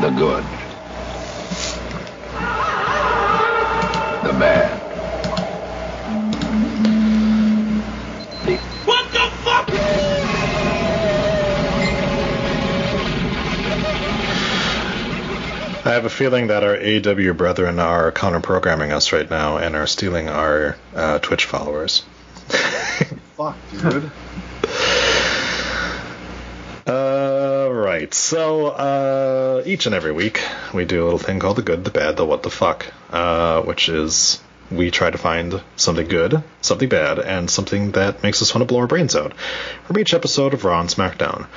The good. I have a feeling that our AW brethren are counter programming us right now and are stealing our uh, Twitch followers. Fuck, dude. Uh, right. So, uh, each and every week, we do a little thing called the good, the bad, the what the fuck, uh, which is we try to find something good, something bad, and something that makes us want to blow our brains out from each episode of Raw and SmackDown.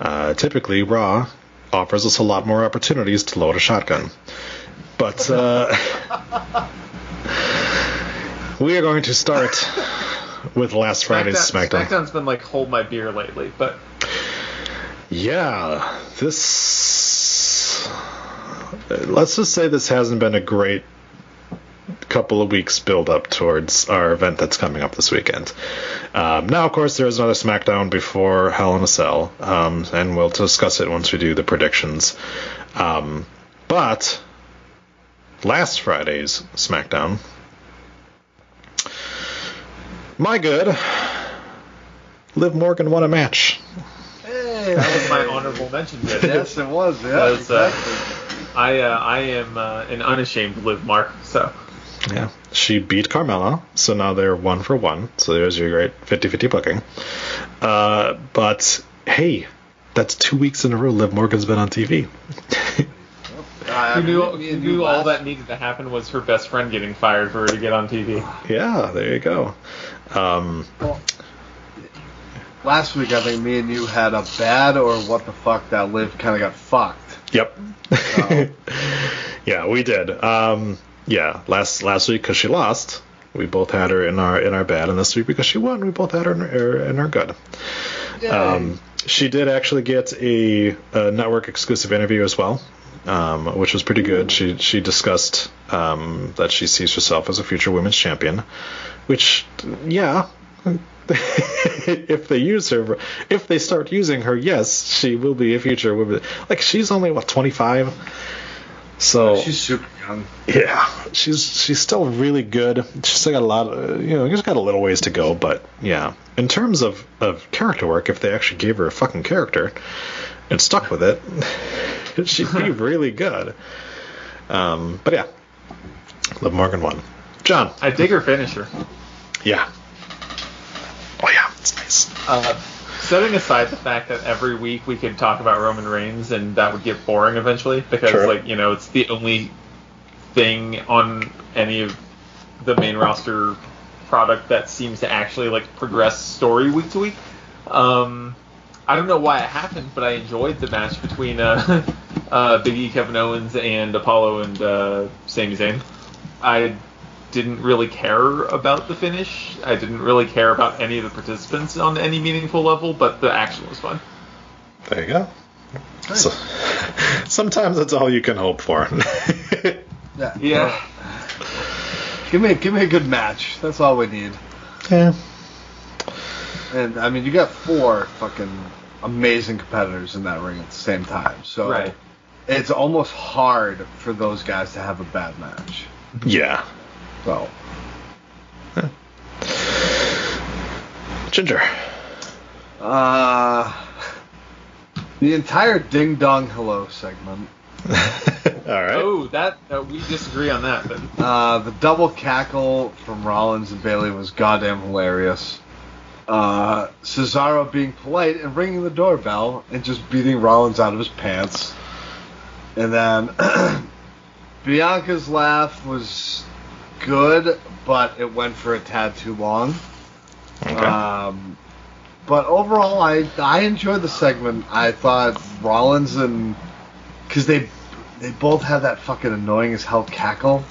Uh, typically, Raw offers us a lot more opportunities to load a shotgun. But, uh, we are going to start with last Friday's SmackDown. SmackDown's been like hold my beer lately, but Yeah, this. Let's just say this hasn't been a great couple of weeks build up towards our event that's coming up this weekend. Um, now, of course, there is another SmackDown before Hell in a Cell, um, and we'll discuss it once we do the predictions. Um, but last Friday's SmackDown, my good, Liv Morgan won a match. Hey, that was my honorable mention. Yes, it was. Yeah, Was, uh, exactly. I uh, I am uh, an unashamed Liv Mark, so Yeah. She beat Carmella, so now they're one for one. So there's your great 50 50 booking. Uh, but hey, that's two weeks in a row Liv Morgan's been on TV. Uh, who knew, who you knew all that needed to happen was her best friend getting fired for her to get on TV. yeah, there you go. Um, Last week, I think me and you had a bad or what the fuck that Liv kind of got fucked. yep. yeah, we did. Um, yeah, last last week because she lost, we both had her in our in our bad, and this week because she won, we both had her in our, in our good. Um, she did actually get a, a network exclusive interview as well, um, which was pretty good. She she discussed um, that she sees herself as a future women's champion, which yeah. if they use her, if they start using her, yes, she will be a future women. Like she's only what twenty five, so She's super young. yeah, she's she's still really good. She's still got a lot, of, you know, she's got a little ways to go. But yeah, in terms of of character work, if they actually gave her a fucking character and stuck with it, she'd be really good. Um, but yeah, Liv Morgan won. John, I dig her finisher. yeah. Oh yeah, it's nice. Uh, setting aside the fact that every week we could talk about Roman Reigns and that would get boring eventually because Sure. like you know it's the only thing on any of the main roster product that seems to actually like progress story week to week. Um, I don't know why it happened, but I enjoyed the match between uh, uh, Big E, Kevin Owens, and Apollo and uh, Sami Zayn. I didn't really care about the finish. I didn't really care about any of the participants on any meaningful level, but the action was fun. There you go. So, sometimes that's all you can hope for. Yeah. Yeah. Give me give me a good match. That's all we need. yeah. And I mean, you got four fucking amazing competitors in that ring at the same time. So Right. it's almost hard for those guys to have a bad match. Yeah. So Ginger. uh the entire ding dong hello segment. all right. Oh, that uh, we disagree on that, but Uh, the double cackle from Rollins and Bayley was goddamn hilarious. Uh, Cesaro being polite and ringing the doorbell and just beating Rollins out of his pants. And then Bianca's laugh was good, but it went for a tad too long. Okay. Um, but overall, I I enjoyed the segment. I thought Rollins and because they they both had that fucking annoying as hell cackle,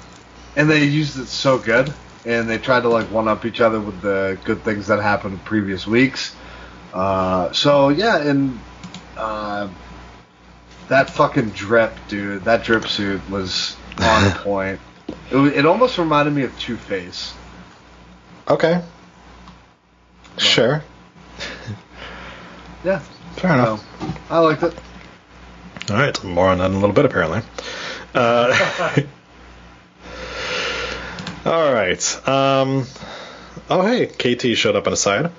and they used it so good, and they tried to like one up each other with the good things that happened in previous weeks. Uh, so yeah, and uh, that fucking drip, dude, that drip suit was on point. It, it almost reminded me of Two Face. okay. Sure. Yeah, Fair enough. so I liked it. All right. More on that in a little bit, apparently. Uh, all right. Um, oh, hey. KT showed up on a side.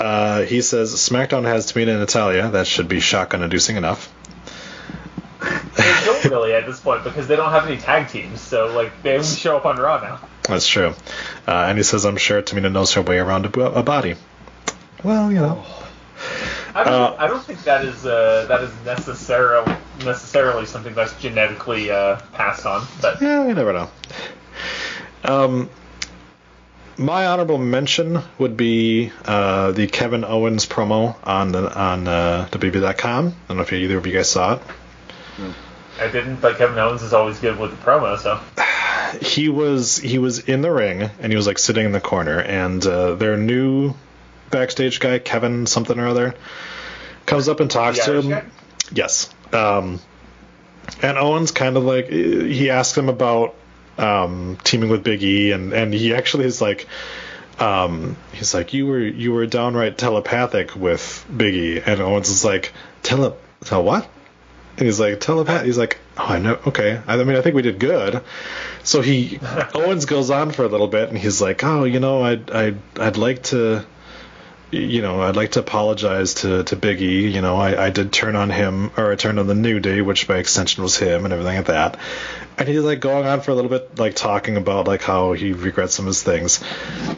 Uh, he says SmackDown has Tamina and Natalya. That should be shotgun inducing enough. They don't really at this point because they don't have any tag teams. So like they only show up on Raw now. That's true. Uh, and he says, I'm sure Tamina knows her way around a, a body. Well, you know. I don't, Uh, I don't think that is uh, that is necessarily necessarily something that's genetically uh, passed on, but Yeah, you never know. Um, my honorable mention would be uh, the Kevin Owens promo on the on uh, WWE.com. I don't know if either of you guys saw it. I didn't. But Kevin Owens is always good with the promo, so He was he was in the ring and he was like sitting in the corner, and uh, their new backstage guy, Kevin something or other, comes up and talks to him. guy? Yes. Um, and Owens kind of like he asked him about um, teaming with Big E, and and he actually is like, um, he's like, you were you were downright telepathic with Big E, and Owens is like, tele tell what? And he's like, telepath. He's like, oh, I know. Okay. I mean, I think we did good. So he Owens goes on for a little bit, and he's like, oh, you know, I'd I'd I'd like to you know, I'd like to apologize to, to Biggie. You know, I, I did turn on him, or I turned on the New Day, which by extension was him, and everything like that. And he's like going on for a little bit, like talking about like how he regrets some of his things.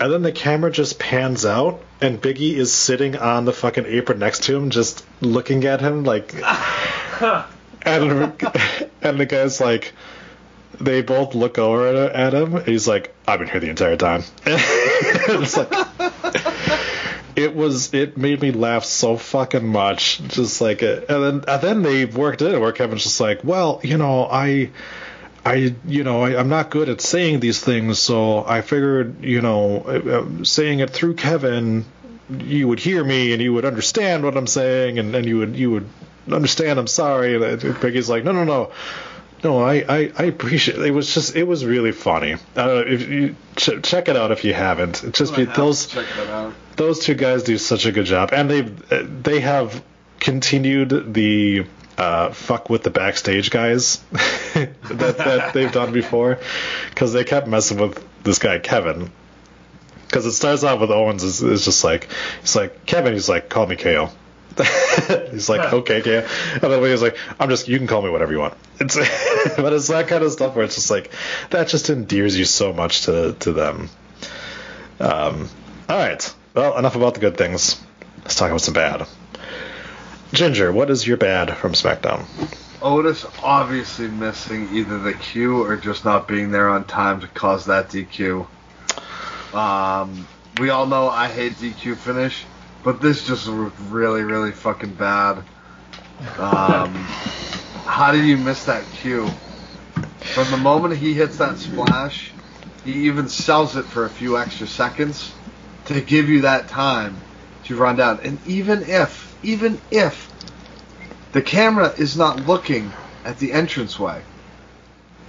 And then the camera just pans out, and Biggie is sitting on the fucking apron next to him, just looking at him like. and and the guy's like. They both look over at, at him. And he's like, "I've been here the entire time." it's like, it was it made me laugh so fucking much just like it and then and then they worked it where kevin's just like well you know i i you know I, i'm not good at saying these things so i figured you know saying it through kevin you would hear me and you would understand what i'm saying and, and you would you would understand i'm sorry and Big E's like no no no no, I, I, I appreciate it. It was just, it was really funny. I don't know if you ch- check it out if you haven't. It's just be, those Check that out. those two guys do such a good job, and they they have continued the uh, fuck with the backstage guys that, that they've done before, because they kept messing with this guy Kevin. Because it starts off with Owens is, is just like he's like Kevin, he's like call me KO. he's like okay, KO, and then he's like I'm just you can call me whatever you want. It's but it's that kind of stuff where it's just like that just endears you so much to to them. Um, all right. Well, enough about the good things. Let's talk about some bad. Ginger, what is your bad from SmackDown? Otis obviously missing either the cue or just not being there on time to cause that DQ. Um, we all know I hate DQ finish, but this just was really, really fucking bad. Um, how did you miss that cue? From the moment he hits that splash he even sells it for a few extra seconds to give you that time to run down. And even if, even if the camera is not looking at the entranceway,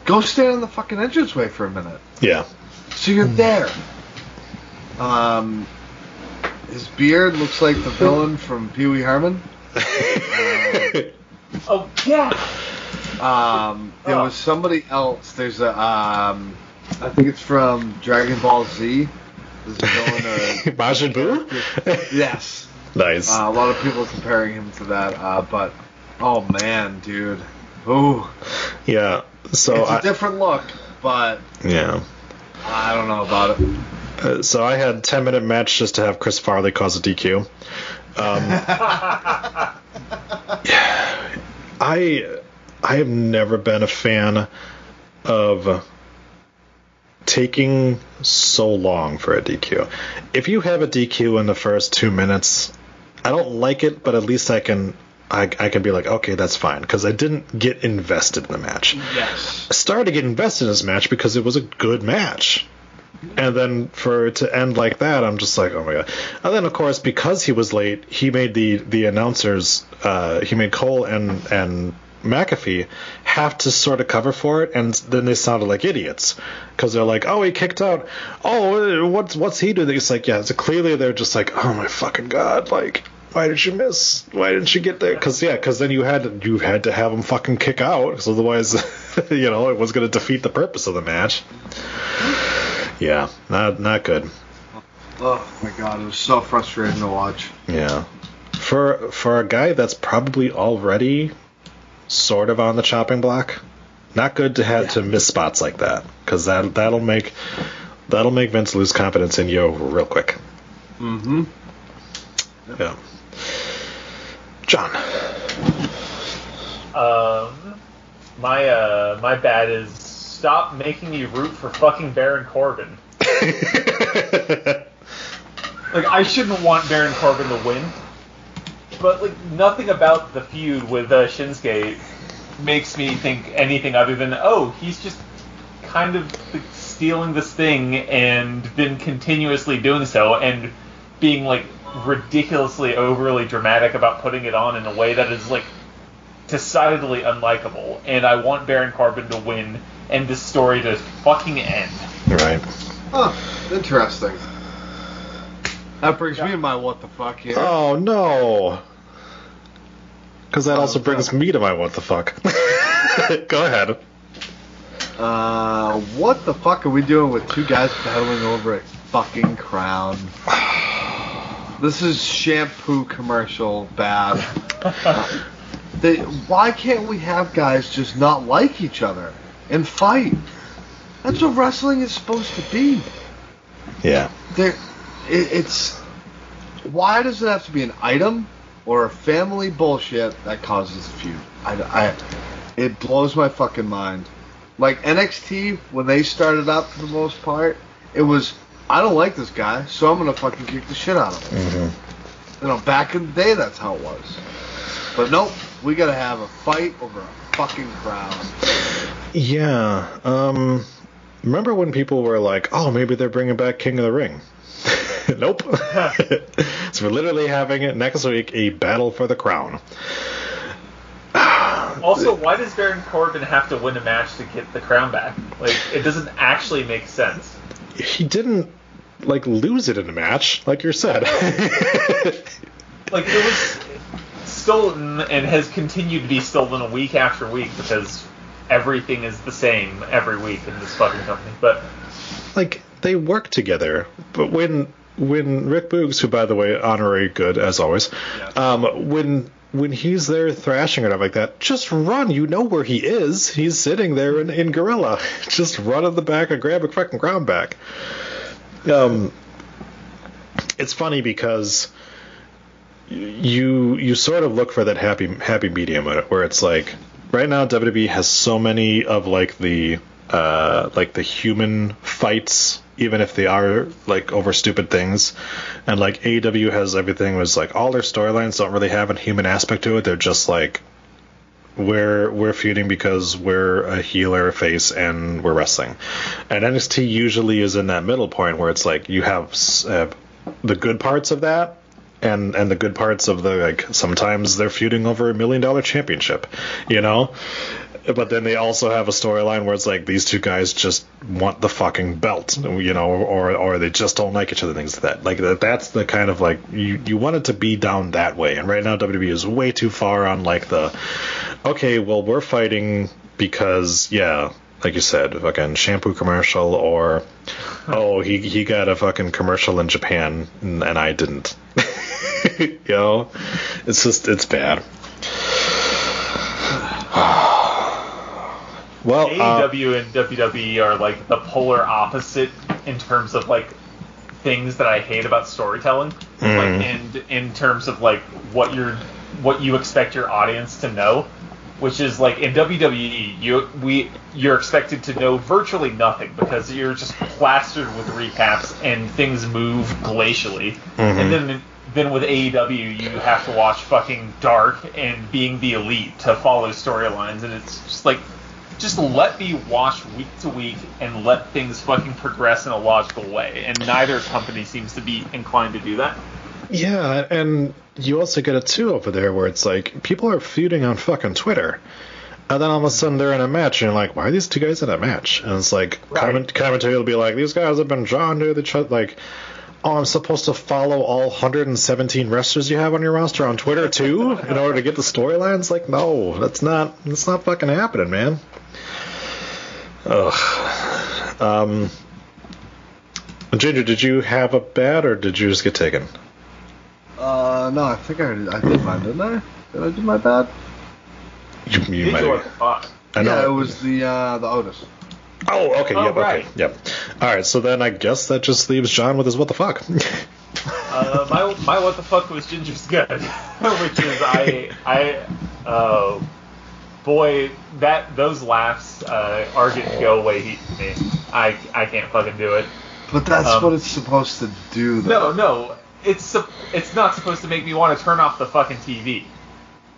go stand in the fucking entranceway for a minute. Yeah. So you're there. Um, his beard looks like the villain from Pee Wee Herman. Oh yeah. Um, there Oh. was somebody else. There's a, um, I think it's from Dragon Ball Z. There's a villain or Majin Buu? yes. nice. Uh, a lot of people comparing him to that, uh, but oh man, dude, ooh, yeah. So it's a I, different look, but yeah. I don't know about it. Uh, so I had 10 minute match just to have Chris Farley cause a DQ. Um, I I have never been a fan of taking so long for a DQ. If you have a DQ in the first two minutes, I don't like it, but at least I can I, I can be like, okay, that's fine because I didn't get invested in the match. Yes. I started to get invested in this match because it was a good match. And then for it to end like that, I'm just like, oh my god. And then of course, because he was late, he made the the announcers, uh, he made Cole and and McAfee have to sort of cover for it, and then they sounded like idiots because they're like, oh, he kicked out. Oh, what's what's he doing? It's like, yeah, so clearly they're just like, oh my fucking god, like. Why did you miss? Why didn't you get there? Because yeah, because then you had you had to have him fucking kick out, because otherwise, you know, it was going to defeat the purpose of the match. Yeah, not not good. Oh my god, it was so frustrating to watch. Yeah, for for a guy that's probably already sort of on the chopping block, not good to have to miss spots like that, because that that'll make that'll make Vince lose confidence in you real quick. Mm-hmm. Yeah. John. Um, my uh, my bad is stop making me root for fucking Baron Corbin. Like I shouldn't want Baron Corbin to win, but like nothing about the feud with uh, Shinsuke makes me think anything other than oh he's just kind of stealing this thing and been continuously doing so and being like ridiculously overly dramatic about putting it on in a way that is like decidedly unlikable and I want Baron Corbin to win and this story to fucking end. right. Oh, interesting. That brings me to my what the fuck here. Oh no. Because that Oh, also brings me to my what the fuck. Go ahead. Uh, what the fuck are we doing with two guys battling over a fucking crown? This is shampoo commercial bad. they, why can't we have guys just not like each other and fight? That's what wrestling is supposed to be. Yeah. There, it, it's why does it have to be an item or a family bullshit that causes a feud? I, I, it blows my fucking mind. Like NXT when they started up for the most part, it was I don't like this guy, so I'm gonna fucking kick the shit out of him. Mm-hmm. You know, back in the day, that's how it was. But nope, we gotta have a fight over a fucking crown. Yeah. Um. Remember when people were like, "Oh, maybe they're bringing back King of the Ring"? nope. so we're literally having it next week a battle for the crown. Also, why does Baron Corbin have to win a match to get the crown back? Like, it doesn't actually make sense. He didn't like lose it in a match, like you said. Like, it was stolen and has continued to be stolen week after week because everything is the same every week in this fucking company. But like they work together. But when when Rick Boogs, who by the way honorary good as always, um, when when he's there thrashing it up like that, just run. You know where he is. He's sitting there in, in gorilla. Just run in the back and grab a fucking ground back. Um, it's funny because you you sort of look for that happy happy medium where it's like right now WWE has so many of like the uh, like the human fights, even if they are like over stupid things, and like AEW has everything was like all their storylines don't really have a human aspect to it. They're just like we're we're feuding because we're a healer face and we're wrestling. And NXT usually is in that middle point where it's like you have uh, the good parts of that and and the good parts of the like sometimes they're feuding over a million dollar championship, you know? But then they also have a storyline where it's like these two guys just want the fucking belt, you know, or or they just don't like each other, things like that. Like that, that's the kind of like you you want it to be down that way. And right now WWE is way too far on like the okay, well we're fighting because yeah, like you said, fucking shampoo commercial or oh he he got a fucking commercial in Japan and, and I didn't. you know, it's just it's bad. well, uh, AEW and WWE are like the polar opposite in terms of like things that I hate about storytelling, like Mhm. and in terms of like what you're what you expect your audience to know, which is like in WWE you we you're expected to know virtually nothing because you're just plastered with recaps and things move glacially, and mm-hmm. then then with AEW you have to watch fucking Dark and Being the Elite to follow storylines, and it's just like just let me watch week to week and let things fucking progress in a logical way. And neither company seems to be inclined to do that. Yeah, and you also get a two over there where it's like people are feuding on fucking Twitter. And then all of a sudden they're in a match, and you're like, why are these two guys in a match? And it's like, Right. comment, commentary will be like, these guys have been drawn to each other. Like, oh, I'm supposed to follow all 117 wrestlers you have on your roster on Twitter too in order to get the storylines? Like, no, that's not, that's not fucking happening, man. Ugh. Um, Ginger, did you have a bad, or did you just get taken? Uh, no, I think I I did mine, didn't I? Did I do my bad? You, you Did might have. fuck? I know. Yeah, it was the uh, the Otis. Oh, okay. Oh, yep. right. Okay. Yep. All right. So then I guess that just leaves John with his what the fuck. Uh, my my what the fuck was Ginger's good, which is I I uh boy that those laughs uh, are getting go away heat me. I I can't fucking do it. But that's Um, what it's supposed to do, No, no, it's sup- it's not supposed to make me want to turn off the fucking TV.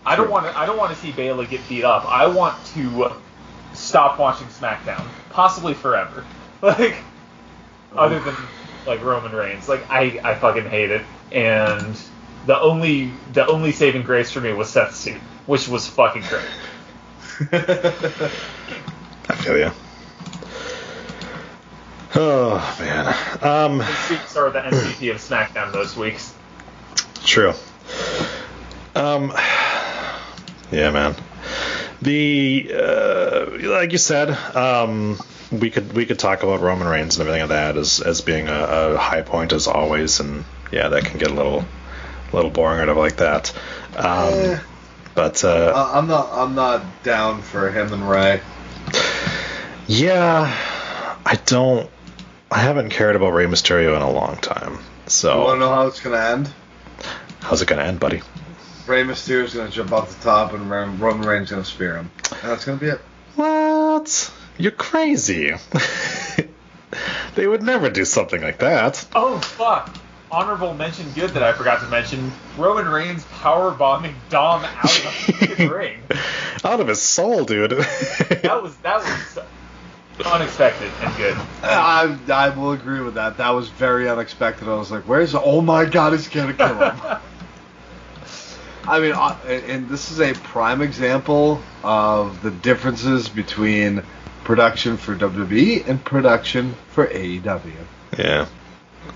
I don't want to. I don't want to see Bayley get beat up. I want to stop watching SmackDown, possibly forever. Like, other than like Roman Reigns, like I I fucking hate it. And the only the only saving grace for me was Seth's suit, which was fucking great. I feel you. Oh man. Um. Superstar the MVP of SmackDown those weeks. True. Um. Yeah, man. The uh, like you said, um, we could we could talk about Roman Reigns and everything like that as as being a, a high point as always, and yeah, that can get a little a little boring or whatever like that. Um, Eh. but uh, Uh, I'm not. I'm not down for him and Rey. yeah, I don't. I haven't cared about Rey Mysterio in a long time. So. You want to So know how it's gonna end? how's it gonna end, buddy? Rey Mysterio's gonna jump off the top, and Ro- Roman Reigns gonna spear him. And that's gonna be it. What? You're crazy. they would never do something like that. Oh fuck! Honorable mention good that I forgot to mention. Roman Reigns power bombing Dom out of the ring. Out of his soul, dude. That was that was unexpected and good. I I will agree with that. That was very unexpected. I was like, "Where's? Oh my God, he's gonna kill him." I mean, uh, and and this is a prime example of the differences between production for WWE and production for AEW. yeah.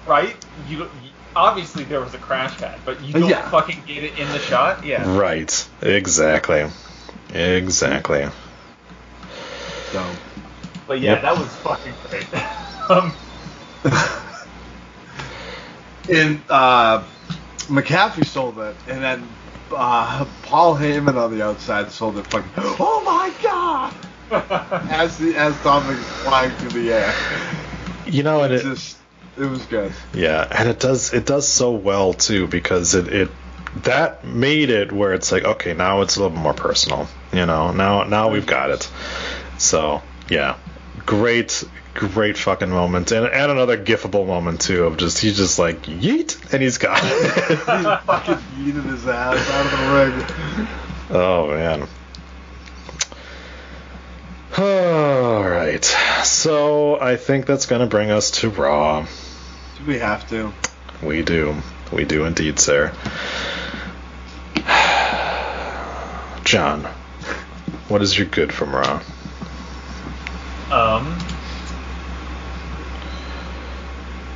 Right? You, you obviously there was a crash pad, but you don't Yeah. fucking get it in the shot. Yeah. Right. Exactly. Exactly. So, But yeah, Yep. that was fucking great. um, in uh, McAfee sold it, and then uh, Paul Heyman on the outside sold it. Fucking, oh my God! As the as Dominic flying through the air, You know, and it it, just it was good. yeah, and it does it does so well too because it it that made it where it's like okay now it's a little more personal. You know now now we've got it. So yeah, great great fucking moment and and another gifable moment too of just he's just like yeet and he's gone. he fucking yeeted his ass out of the ring. Oh man. All right. So I think that's going to bring us to Raw. Do we have to? We do. We do indeed, sir. John, what is your good from Raw? Um,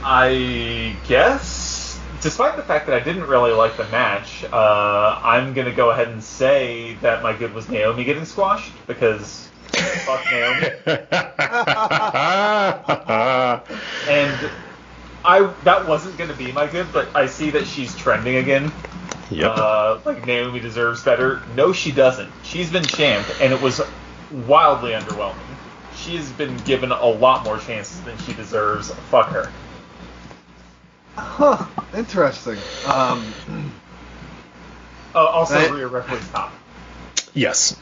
I guess, despite the fact that I didn't really like the match, uh, I'm gonna go ahead and say that my good was Naomi getting squashed because fuck Naomi. And I that wasn't gonna be my good, but I see that she's trending again. yep. Uh, like Naomi deserves better. No, she doesn't. She's been champ, and it was wildly underwhelming. She has been given a lot more chances than she deserves. Fuck her. Huh. Interesting. Um, Uh, also, Right. Rhea Ripley's top. yes.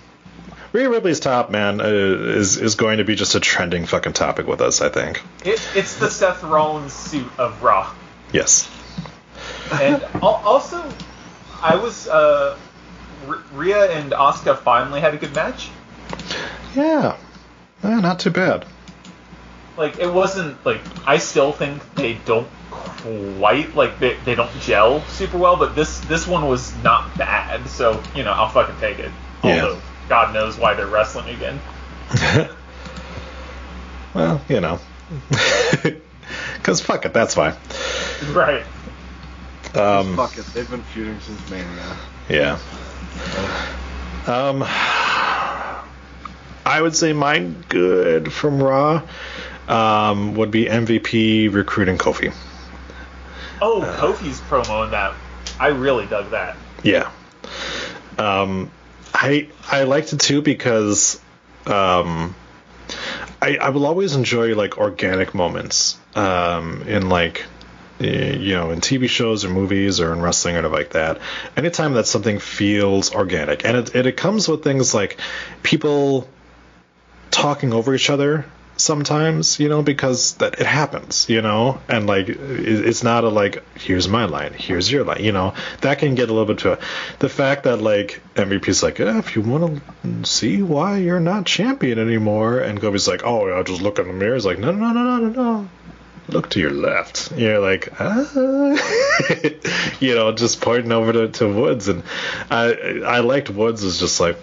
Rhea Ripley's top man uh, is is going to be just a trending fucking topic with us. I think. It, it's the Seth Rollins suit of Raw. Yes. And also, I was uh, R- Rhea and Asuka finally had a good match. Yeah. Eh, not too bad. Like it wasn't like I still think they don't quite like they, they don't gel super well, but this this one was not bad. So you know I'll fucking take it. Yeah. Although God knows why they're wrestling again. Well, you know. Because fuck it, that's why. Right. Um, fuck it. They've been feuding since Mania. Yeah. Um, I would say mine good from Raw um, would be MVP recruiting Kofi. Oh, Kofi's promo in that, I really dug that. Yeah. Um, I I liked it too because um, I I will always enjoy like organic moments um, in like you know in TV shows or movies or in wrestling or anything like that. Anytime that something feels organic and it it, it comes with things like people talking over each other sometimes you know because that it happens you know? And like it's not a like here's my line here's your line you know? That can get a little bit to the fact that like mvp's like eh, if you want to see why you're not champion anymore and Kofi's like oh i'll just look in the mirror it's like no no no no no no. Look to your left. You're like ah. you know just pointing over to, to woods and i i liked woods as just like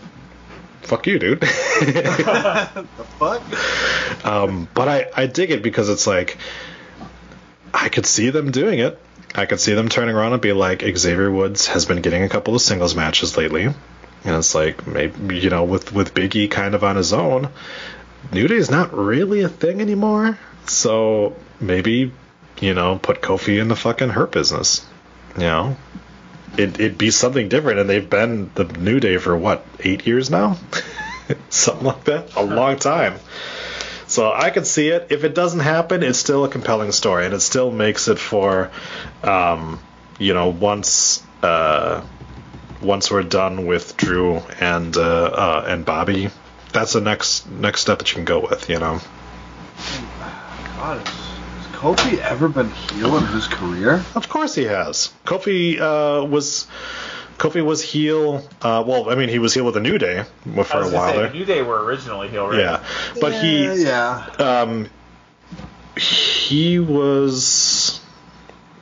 fuck you dude the fuck? um, but I, I dig it because it's like I could see them doing it. I could see them turning around and be like Xavier Woods has been getting a couple of singles matches lately, and it's like maybe you know with with Big E kind of on his own, New Day is not really a thing anymore. So maybe you know put Kofi in the fucking hurt business. You know, it, it'd be something different, and they've been the New Day for what eight years now, something like that, a long time. So I could see it. If it doesn't happen, it's still a compelling story, and it still makes it for, um, you know, once uh, once we're done with Drew and uh, uh, and Bobby, that's the next next step that you can go with. You know. God, has, has Kofi ever been heel in his career? Of course he has. Kofi uh, was Kofi was heel. Uh, well, I mean, he was heel with the New Day for I was a while say, there. New Day were originally heel, right? Yeah, but he yeah. um he was.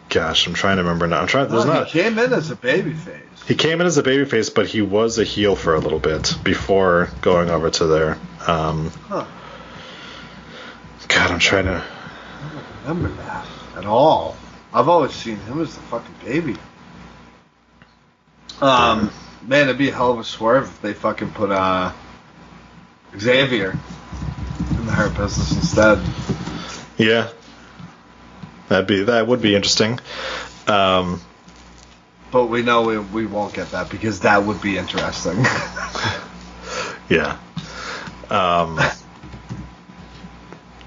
Gosh, I'm trying to remember now. I'm trying. There's No, not. he came in as a babyface. He came in as a babyface, but he was a heel for a little bit before going over to there. Um, Huh. God, I'm trying to. Remember that at all. I've always seen him as the fucking baby. Um, man, it'd be a hell of a swerve if they fucking put uh Xavier in the hurt business instead. Yeah, that'd be that would be interesting. Um, But we know we, we won't get that because that would be interesting. yeah. Um,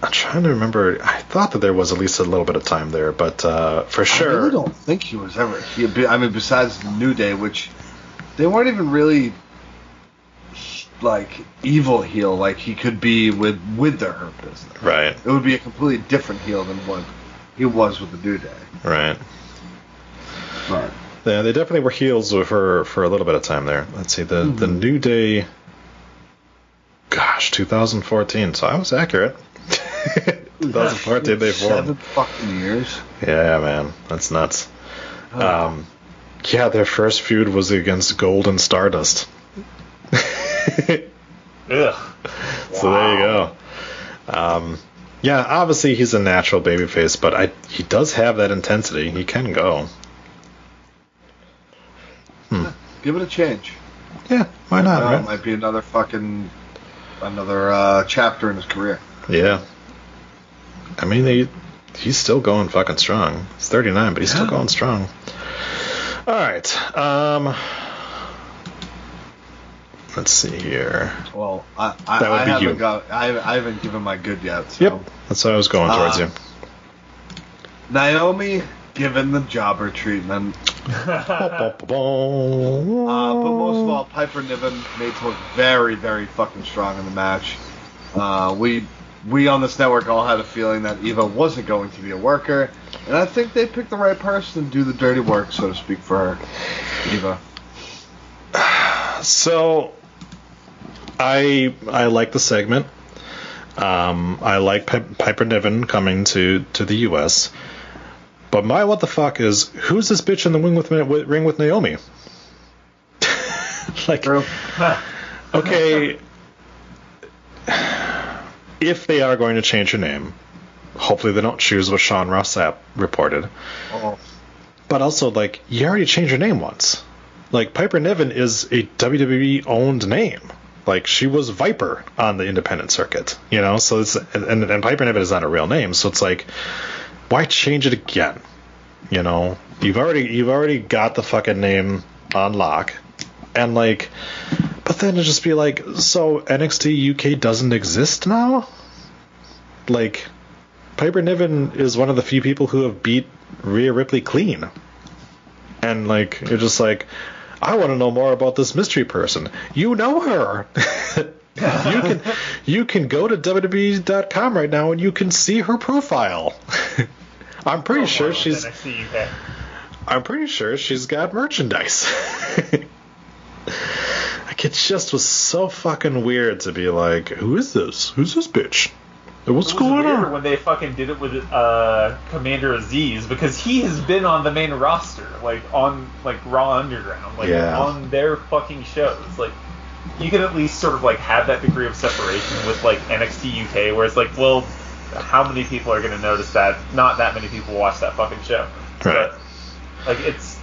I'm trying to remember. I thought that there was at least a little bit of time there, but uh, for sure, I really don't think he was ever. He, I mean, besides the New Day, which they weren't even really like evil heel like he could be with with the Hurt Business. Right, It would be a completely different heel than what he was with the New Day. right. Right. Yeah, they definitely were heels for for a little bit of time there. Let's see the the New Day. Gosh, 2014. So I was accurate. 2014 they Seven formed. fucking years. Yeah, man, that's nuts. Um, yeah, their first feud was against Golden Stardust. Ugh. So there you go. Um, yeah, obviously he's a natural babyface, but I he does have that intensity. He can go. Give it a change. Yeah, why not? Well, it might be another fucking another uh, chapter in his career. Yeah. I mean, he, he's still going fucking strong. He's 39, but he's still going strong. All right. Um, let's see here. Well, I, I, That would I be haven't you. got I, I haven't given my good yet. So. Yep, that's what I was going towards Uh, you. Naomi given the jobber treatment. Uh, but most of all, Piper Niven made to look very, very fucking strong in the match. Uh, we we on this network all had a feeling that Eva wasn't going to be a worker, and I think they picked the right person to do the dirty work, so to speak, for her. Eva. So, I I like the segment. Um, I like Pi- Piper Niven coming to to the U.S. But my what the fuck is who's this bitch in the ring with, with ring with Naomi? like, okay, if they are going to change your name, hopefully they don't choose what Sean Ross Sapp reported. Oh, But also, like, you already changed your name once. Like, Piper Niven is a WWE owned name. Like, she was Viper on the independent circuit, you know? So it's, and, and Piper Niven is not a real name. So it's like, why change it again? You know? You've already, you've already got the fucking name on lock. And, like, but then to just be like, so NXT UK doesn't exist now? Like, Piper Niven is one of the few people who have beat Rhea Ripley clean. And like you're just like, I want to know more about this mystery person. You know her. you can you can go to WWE.com right now and you can see her profile. I'm pretty sure she's I'm pretty sure she's got merchandise. like it just was so fucking weird to be like, who is this? Who's this bitch? What's It was going on? when they fucking did it with uh, Commander Azeez because he has been on the main roster, like on like Raw Underground, like Yeah. on their fucking shows. Like you can at least sort of like have that degree of separation with like NXT UK, where it's like, well, how many people are going to notice that? Not that many people watch that fucking show. Right. But, like it's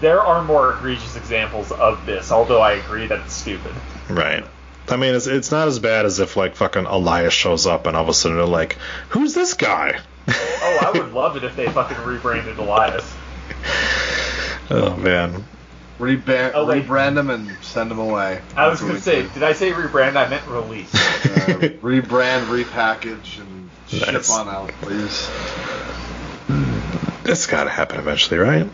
there are more egregious examples of this, although I agree that it's stupid. Right. I mean, it's it's not as bad as if like fucking Elias shows up and all of a sudden they're like, "Who's this guy?" Oh, I would love it if they fucking rebranded Elias. oh man. rebrand, Oh, wait. rebrand him and send him away. I was gonna say, do. did I say rebrand? I meant release. Uh, rebrand, repackage, and Nice. ship on out, please. It's got to happen eventually, right?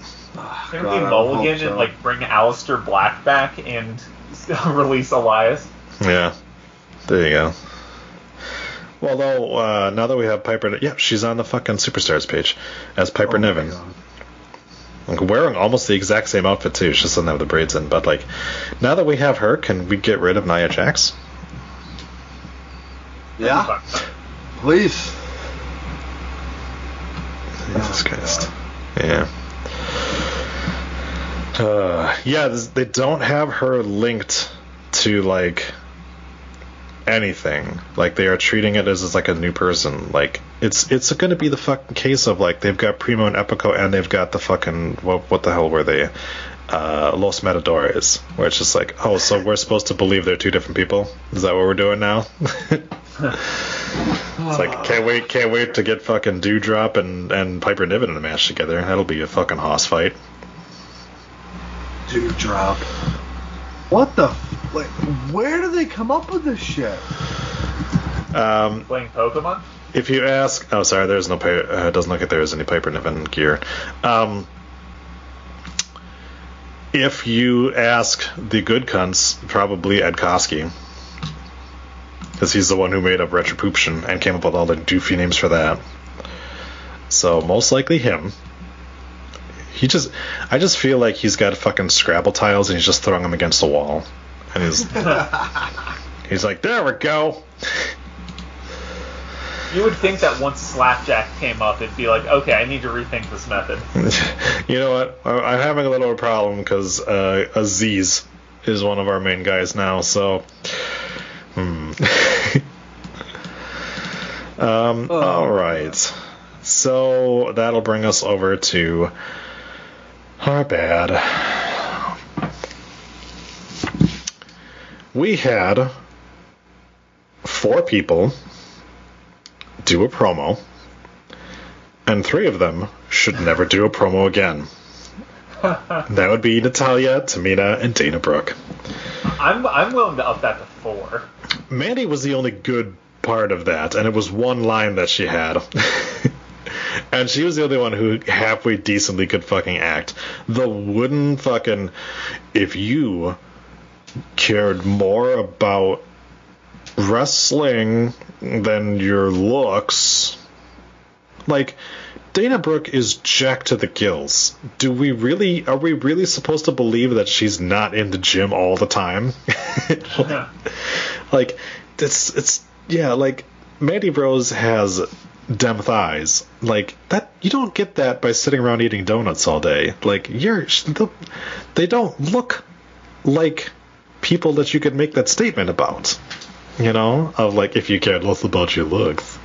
Can God, we I would mulligan so. and like bring Aleister Black back and release Elias? Yeah. There you go. Well, though, uh, now that we have Piper, yeah, she's on the fucking superstars page as Piper Oh Niven, God. like, wearing almost the exact same outfit too. She just doesn't have the braids in. But like, now that we have her, can we get rid of Nia Jax? Yeah, please. Jesus Christ. Yeah. Uh, yeah, this, they don't have her linked to like anything. Like they are treating it as, as like a new person. Like it's it's going to be the fucking case of like they've got Primo and Epico and they've got the fucking what what the hell were they? Uh, Los Matadores, where it's just like, oh, so we're supposed to believe they're two different people? Is that what we're doing now? It's like can't wait, can't wait to get fucking Doudrop and and Piper Niven in a match together. That'll be a fucking hoss fight. Doudrop. What the? F- like, where do they come up with this shit? Um, Playing Pokemon? if you ask, oh sorry, there's no. Pi- Uh, it doesn't look like there's any Piper Niven gear. Um, if you ask the good cunts, probably Ed Koskey. Because he's the one who made up Retribution and came up with all the doofy names for that. So most likely him. He just, I just feel like he's got fucking Scrabble tiles and he's just throwing them against the wall, and he's He's like, there we go. You would think that once Slapjack came up, it'd be like, okay, I need to rethink this method. you know what? I- I'm having a little problem because uh, Azeez is one of our main guys now, so. Hmm. um, all right. So that'll bring us over to our bad. We had four people do a promo, and three of them should never do a promo again. that would be Natalya, Tamina, and Dana Brooke. I'm I'm willing to up that to four. Mandy was the only good part of that, and it was one line that she had. and she was the only one who halfway decently could fucking act. The wooden fucking. If you cared more about wrestling than your looks. Like, Dana Brooke is jacked to the gills. Do we really, are we really supposed to believe that she's not in the gym all the time? like, it's, it's, yeah, like, Mandy Rose has dem thighs. Like, that, you don't get that by sitting around eating donuts all day. Like, you're, they don't look like people that you could make that statement about. You know, of like if you cared less about your looks.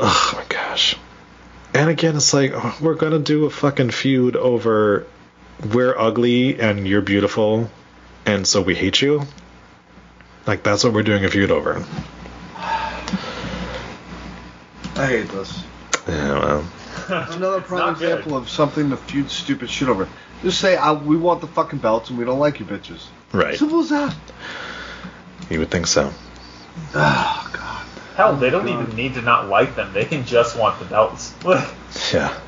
Oh my gosh. And again, it's like oh, we're gonna do a fucking feud over we're ugly and you're beautiful, and so we hate you. Like that's what we're doing a feud over. I hate this. Yeah, well. Another prime Not good. example of something to feud stupid shit over. Just say I, we want the fucking belts and we don't like you bitches. Right. Simple as that. You would think so. Oh god. Hell, they don't even need to not like them. They can just want the belts. Yeah.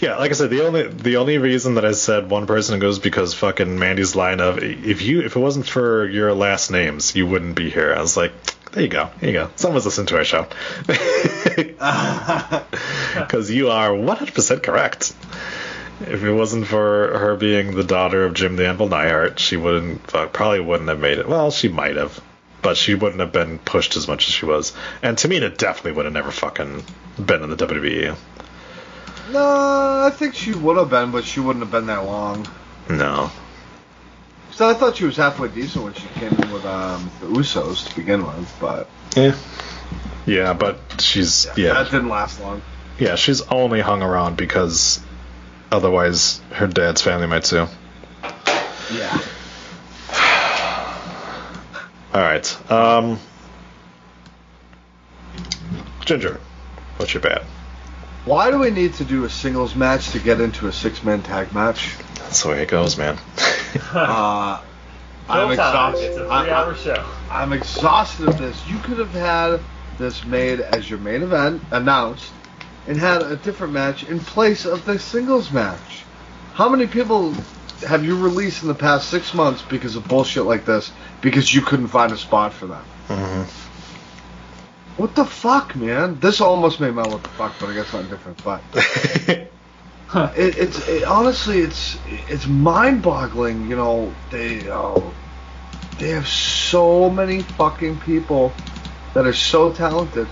Yeah, like I said, the only the only reason that I said one person goes because fucking Mandy's line of if you if it wasn't for your last names, you wouldn't be here. I was like, there you go, there you go. Someone's listening to our show. Because you are 100% correct. If it wasn't for her being the daughter of Jim the Anvil Neidhart, she wouldn't fuck, probably wouldn't have made it. Well, she might have, but she wouldn't have been pushed as much as she was. And Tamina definitely would have never fucking been in the. WWE. no, I think she would have been, but she wouldn't have been that long. No. So I thought she was halfway decent when she came in with um, the Usos to begin with, but Yeah. Yeah, but she's yeah, that didn't last long. yeah, she's only hung around because otherwise her dad's family might sue. Yeah. All right. Um Ginger, what's your bad? Why do we need to do a singles match to get into a six-man tag match? That's the way it goes, man. Uh, I'm exhausted. It's a I- three-hour I- show. I'm exhausted of this. You could have had this made as your main event announced and had a different match in place of the singles match. How many people have you released in the past six months because of bullshit like this because you couldn't find a spot for them? Mhm. What the fuck, man? This almost made my what the fuck, but I guess not different. But it, it's it, honestly, it's it's mind-boggling. You know, they oh, they have so many fucking people that are so talented,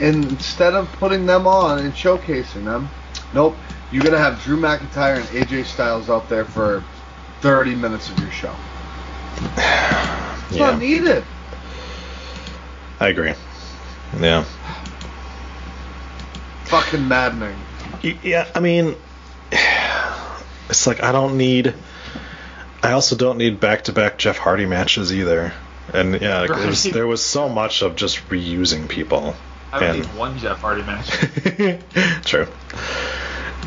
and instead of putting them on and showcasing them, nope, you're gonna have Drew McIntyre and AJ Styles out there for 30 minutes of your show. It's yeah, not needed. I agree. Yeah. Fucking maddening. Yeah, I mean, it's like I don't need. I also don't need back-to-back Jeff Hardy matches either. And yeah, like, there, was, there was so much of just reusing people. I and need one Jeff Hardy match. true.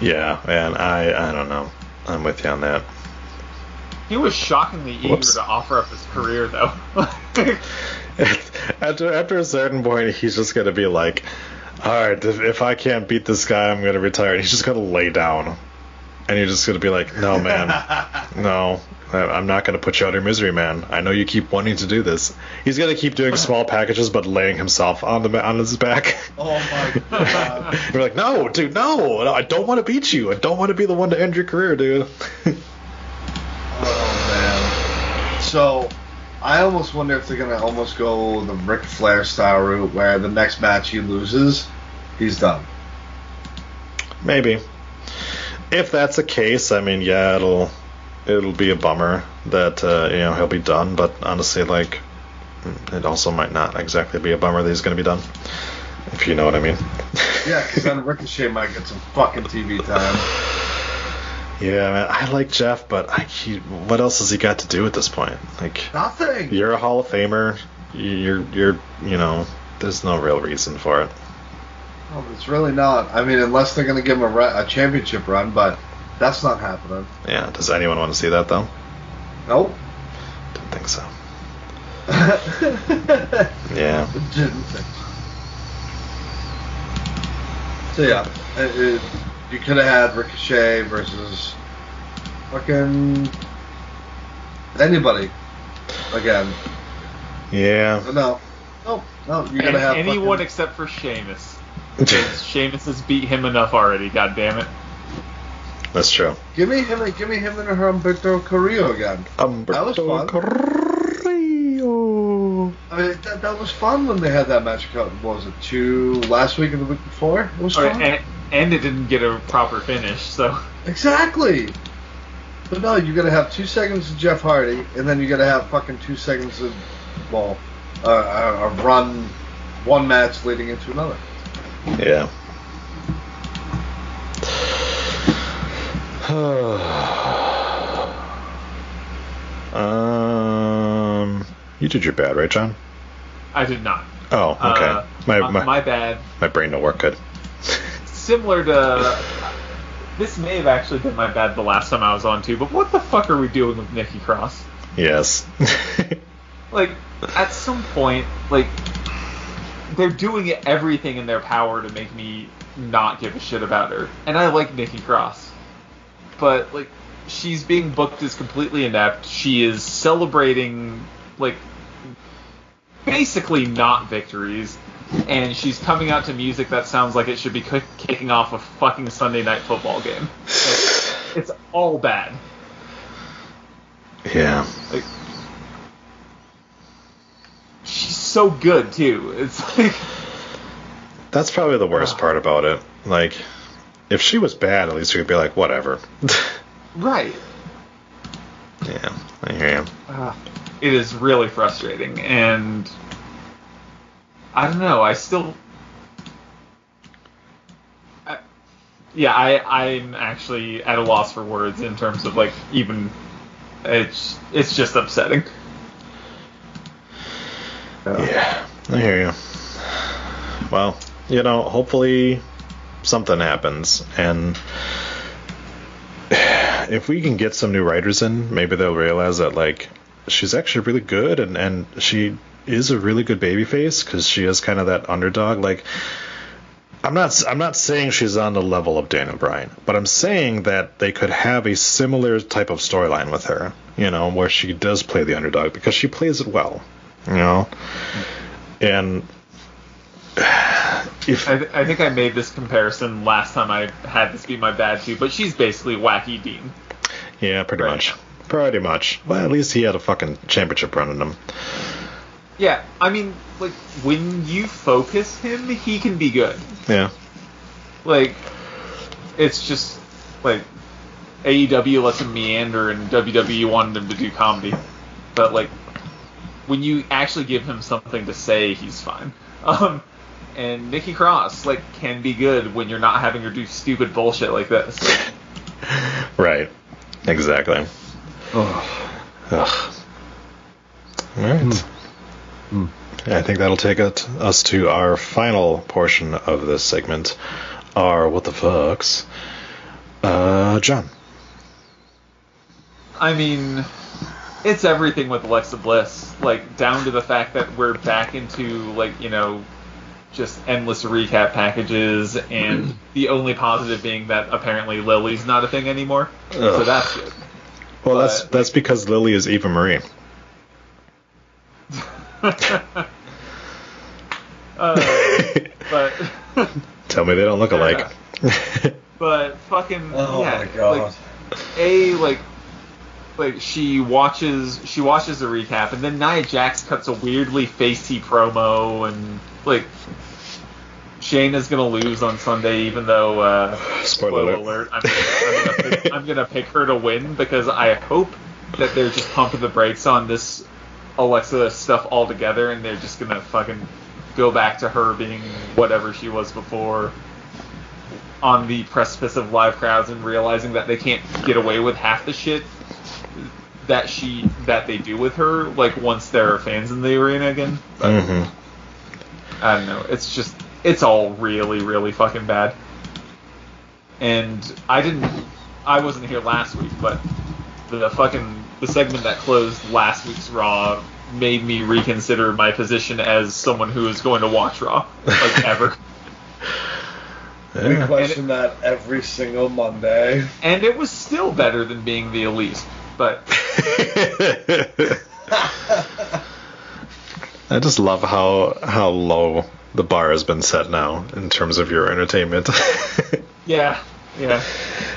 Yeah, man, I I don't know. I'm with you on that. He was shockingly eager Whoops. to offer up his career, though. after after a certain point, he's just gonna be like, "All right, if, if I can't beat this guy, I'm gonna retire." And he's just gonna lay down, and you're just gonna be like, "No, man, no, I'm not gonna put you out of your misery, man. I know you keep wanting to do this." He's gonna keep doing small packages, but laying himself on the on his back. Oh my god. You're like, "No, dude, no, no, I don't want to beat you. I don't want to be the one to end your career, dude." Oh man. So, I almost wonder if they're gonna almost go the Ric Flair style route, where the next match he loses, he's done. Maybe. If that's the case, I mean, yeah, it'll it'll be a bummer that uh, you know he'll be done. But honestly, like, it also might not exactly be a bummer that he's going to be done. If you know what I mean. Yeah, because then Ricochet might get some fucking TV time. Yeah, man, I like Jeff, but I, he, what else has he got to do at this point? Like, Nothing. you're a Hall of Famer. You're, you're, you know, there's no real reason for it. Oh, it's really not. I mean, unless they're gonna give him a, re- a championship run, but that's not happening. Yeah. Does anyone want to see that though? Nope. Don't think so. Yeah. Didn't think so. So yeah, it, it, you could have had Ricochet versus fucking anybody again, Yeah. but no, no, no. You're gonna have anyone fucking- except for Sheamus. Sheamus has beat him enough already. God damn it. That's true. Give me him. Give me him and Humberto Carrillo again. That was fun. Carrillo. I mean, that, that was fun when they had that match. What was it? Two last week and the week before. It was Or- fun. and, and it didn't get a proper finish, so. Exactly. But no, you gotta have two seconds of Jeff Hardy, and then you gotta have fucking two seconds of, well, uh, a, a run, one match leading into another. Yeah. um, you did your bad, right, John? I did not. Oh, okay. Uh, my, my, my, my bad. my brain don't work good. Similar to. This may have actually been my bad the last time I was on too, but what the fuck are we doing with Nikki Cross? Yes. Like, at some point, like, they're doing everything in their power to make me not give a shit about her. And I like Nikki Cross. But, like, she's being booked as completely inept. She is celebrating, like, basically not victories. And she's coming out to music that sounds like it should be kicking off a fucking Sunday night football game. It's, it's all bad. yeah. Like, she's so good too. It's like That's probably the worst part about it. Like, if she was bad, at least you could be like, whatever. right. yeah, I hear you. Uh, it is really frustrating, and I don't know. I still, I, yeah, I I'm actually at a loss for words in terms of like even it's it's just upsetting. Yeah, I hear you. Well, you know, hopefully something happens, and if we can get some new writers in, maybe they'll realize that like she's actually really good, and and she is a really good babyface because she is kind of that underdog. Like, I'm not I'm not saying she's on the level of Daniel Bryan, but I'm saying that they could have a similar type of storyline with her, you know, where she does play the underdog because she plays it well, you know, and if I, th- I think I made this comparison last time I had this be my bad too, but she's basically Wacky Dean. yeah, pretty Right. much, pretty much. Well, at least he had a fucking championship run in him. Yeah, I mean, like when you focus him, he can be good. Yeah, Like, it's just like AEW lets him meander, and WWE wanted him to do comedy. But like, when you actually give him something to say, he's fine. Um, and Nikki Cross like can be good when you're not having her do stupid bullshit like this. right, exactly. Ugh. All right. I think that'll take it, us to our final portion of this segment, our what the fucks. Uh, John. I mean, it's everything with Alexa Bliss, like down to the fact that we're back into like you know just endless recap packages, and the only positive being that apparently Lily's not a thing anymore. So that's good. Well, that's But- that's because Lily is Eva Marie. Uh, but Tell me they don't look alike. but fucking Oh yeah, my God. like a like like she watches she watches the recap, and then Nia Jax cuts a weirdly facey promo, and like Shayna's gonna lose on Sunday, even though uh, Spoiler alert. I'm, I'm, gonna pick, I'm gonna pick her to win because I hope that they're just pumping the brakes on this Alexa stuff altogether, and they're just gonna fucking go back to her being whatever she was before on the precipice of live crowds and realizing that they can't get away with half the shit that she that they do with her like once there are fans in the arena again. But Mm-hmm. i don't know. It's just it's all really really fucking bad. And i didn't i wasn't here last week but the fucking the segment that closed last week's raw made me reconsider my position as someone who is going to watch raw like ever. We question that every single Monday. and it was still better than being the elite but I just love how how low the bar has been set now in terms of your entertainment. yeah yeah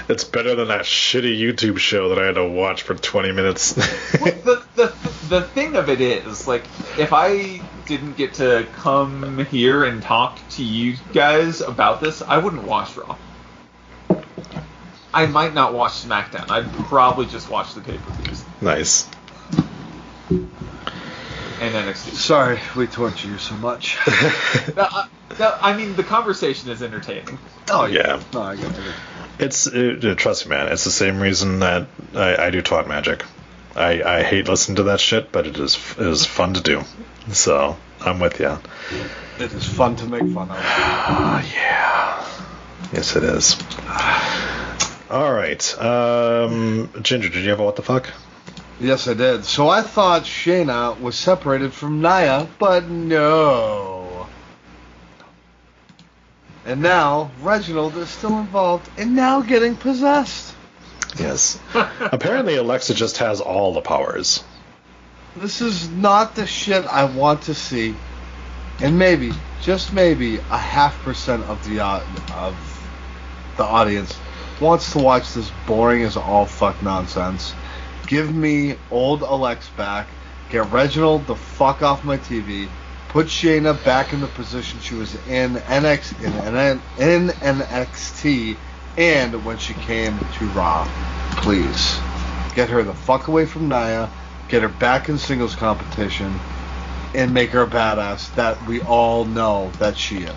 it's better than that shitty YouTube show that I had to watch for 20 minutes. well, the, the the thing of it is, like, if I didn't get to come here and talk to you guys about this, I wouldn't watch Raw. I might not watch SmackDown. I'd probably just watch the pay-per-views nice. and NXT. Sorry, we torture you so much. No, I, no, I mean, the conversation is entertaining. oh Yeah. No, I get it. It's it, trust me, man. It's the same reason that I, I do Twat Magic. I, I hate listening to that shit, but it is it is fun to do. So I'm with you. It is fun to make fun of. Ah, yeah. Yes, it is. All right. Um, Ginger, did you have a what the fuck? Yes, I did. So I thought Shayna was separated from Nia, but no. And now Reginald is still involved and now getting possessed. Yes. Apparently, Alexa just has all the powers. This is not the shit I want to see. And maybe, just maybe, a half percent of the uh, of the audience wants to watch this boring as all fuck nonsense. Give me old Alex back. Get Reginald the fuck off my TV. Put Shayna back in the position she was in NX in, in, in NXT and when she came to Raw. Please. Get her the fuck away from Nia. Get her back in singles competition. And make her a badass that we all know that she is.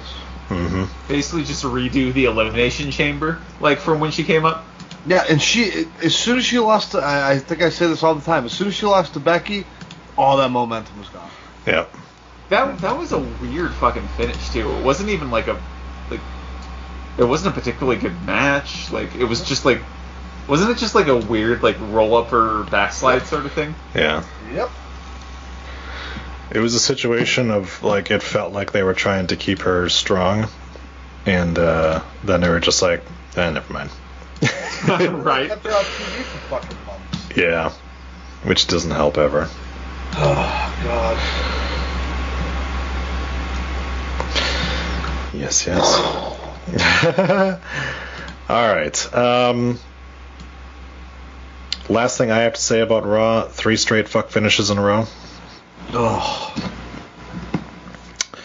Mm-hmm. Basically, just redo the Elimination Chamber, like from when she came up. Yeah, and she as soon as she lost, to, I, I think I say this all the time. As soon as she lost to Becky, all that momentum was gone. Yeah. That that was a weird fucking finish too. It wasn't even like a like it wasn't a particularly good match. Like it was just like wasn't it just like a weird like roll up or backslide sort of thing? Yeah. Yep. It was a situation of like it felt like they were trying to keep her strong, and uh, then they were just like, eh, never mind. right. Kept her on TV for fucking months. Yeah. Which doesn't help ever. Oh god. Yes, yes. All right. Um, last thing I have to say about Raw: three straight fuck finishes in a row. Oh.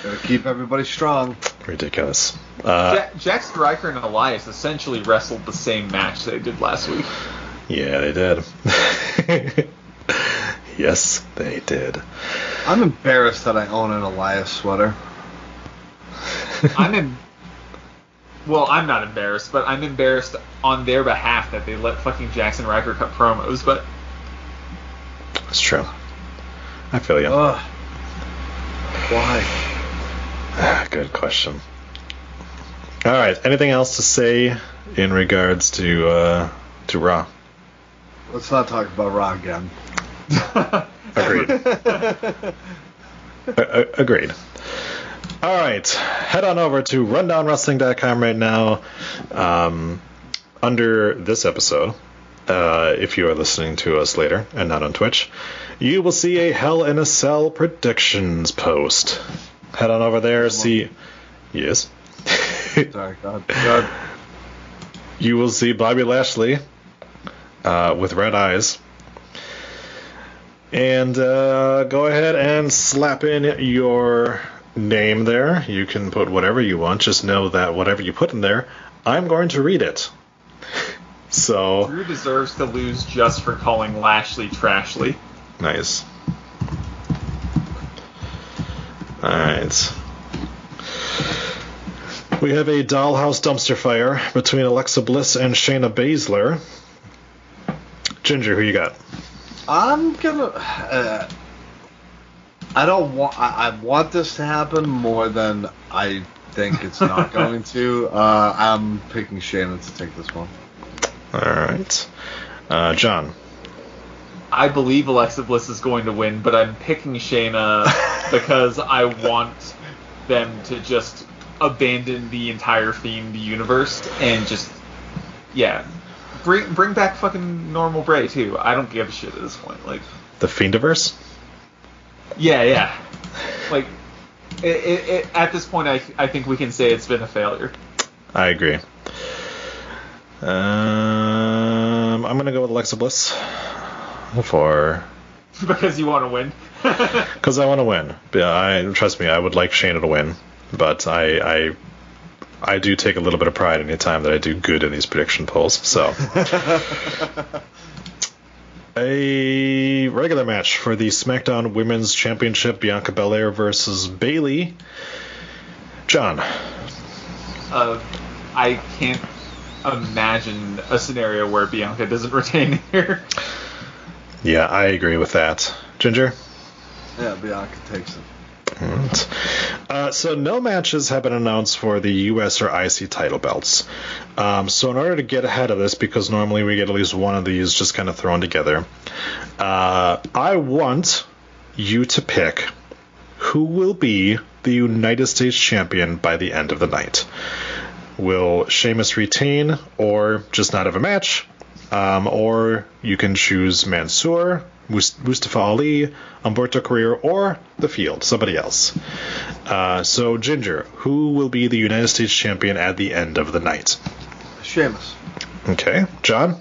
Gotta keep everybody strong. Ridiculous. Uh, Ja- Jaxson Ryker and Elias essentially wrestled the same match they did last week. yeah, they did. yes, they did. I'm embarrassed that I own an Elias sweater. I'm in. Well, I'm not embarrassed, but I'm embarrassed on their behalf that they let fucking Jaxson Ryker cut promos. But It's true. I feel you. Ugh. Why? Good question. All right. Anything else to say in regards to uh, to Raw? Let's not talk about Raw again. Agreed. Agreed. All right. Head on over to rundownwrestling.com right now. Um, under this episode, uh, if you are listening to us later and not on Twitch, you will see a Hell in a Cell predictions post. Head on over there. See. Yes. Sorry, God. God. you will see Bobby Lashley uh, with red eyes And uh, go ahead and slap in your name there. You can put whatever you want. Just know that whatever you put in there, I'm going to read it. So Drew deserves to lose just for calling Lashley Trashly. nice. All right. We have a dollhouse dumpster fire between Alexa Bliss and Shayna Baszler. Ginger, who you got? I'm gonna. Uh, I don't want. I, I want this to happen more than I think it's not going to. Uh, I'm picking Shannon to take this one. All right. Uh, John. I believe Alexa Bliss is going to win, but I'm picking Shayna because I want them to just abandon the entire themed universe and just yeah. Bring bring back fucking normal Bray too. I don't give a shit at this point. Like The Fiendiverse? yeah, yeah. Like it, it, it, at this point I I think we can say it's been a failure. I agree. Um, I'm gonna go with Alexa Bliss for because you want to win. because I want to win. Yeah, I trust me. I would like Shayna to win, but I I I do take a little bit of pride anytime that I do good in these prediction polls. So. A regular match for the SmackDown Women's Championship: Bianca Belair versus Bayley. John, uh, I can't imagine a scenario where Bianca doesn't retain here. yeah, I agree with that. Ginger. Yeah, Bianca takes it. Uh, so no matches have been announced for the U.S. or IC title belts. Um, so in order to get ahead of this, because normally we get at least one of these just kind of thrown together, uh, I want you to pick who will be the United States champion by the end of the night. Will Sheamus retain or just not have a match? Um, or you can choose Mansoor, Mustafa Ali, Umberto Carrera, or the field, somebody else. Uh, so, Ginger, who will be the United States champion at the end of the night? Sheamus. Okay, John?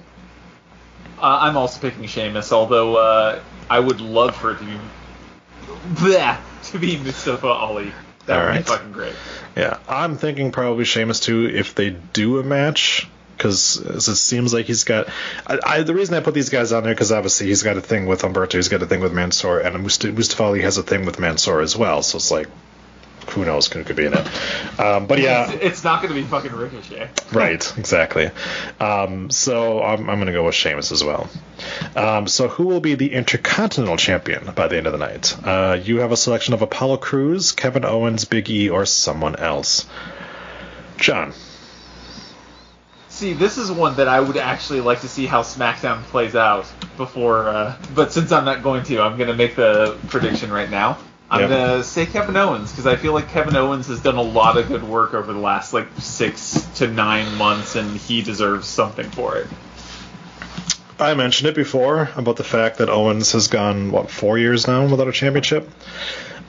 Uh, I'm also picking Sheamus, although uh, I would love for it to be bleh, to be Mustafa Ali. That would Alright. be fucking great. Yeah, I'm thinking probably Sheamus too if they do a match. Because it seems like he's got. I, I, the reason I put these guys on there because obviously he's got a thing with Umberto, he's got a thing with Mansoor, and Must- Mustafa Ali has a thing with Mansoor as well. So it's like, who knows who could be in it. Um, but yeah, It's, it's not going to be fucking Ricochet. Right, exactly. Um, so I'm, I'm going to go with Sheamus as well. Um, so who will be the Intercontinental Champion by the end of the night? Uh, you have a selection of Apollo Crews, Kevin Owens, Big E, or someone else. John. See, this is one that I would actually like to see how SmackDown plays out before. Uh, but since I'm not going to, I'm going to make the prediction right now. I'm Yep. going to say Kevin Owens because I feel like Kevin Owens has done a lot of good work over the last like six to nine months, and he deserves something for it. I mentioned it before about the fact that Owens has gone what four years now without a championship.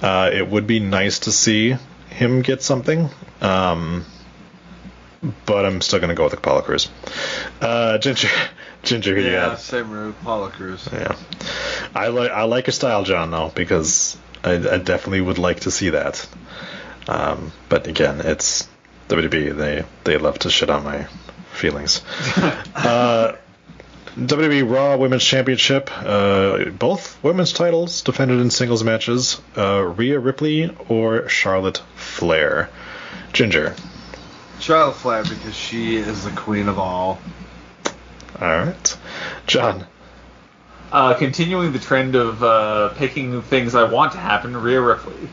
Uh, it would be nice to see him get something, um, but I'm still going to go with Apollo Crews. Uh, Ginger, Ginger, who you Yeah, same route. Apollo Crews. Yeah, I like I like your style, John, though, because I, I definitely would like to see that. Um, but again, it's WWE. They they love to shit on my feelings. uh, WWE Raw Women's Championship, uh, both women's titles defended in singles matches. Uh, Rhea Ripley or Charlotte Flair. Ginger. Charlotte Flair because she is the queen of all. All right, John. Uh, continuing the trend of uh, picking things I want to happen, Rhea Ripley.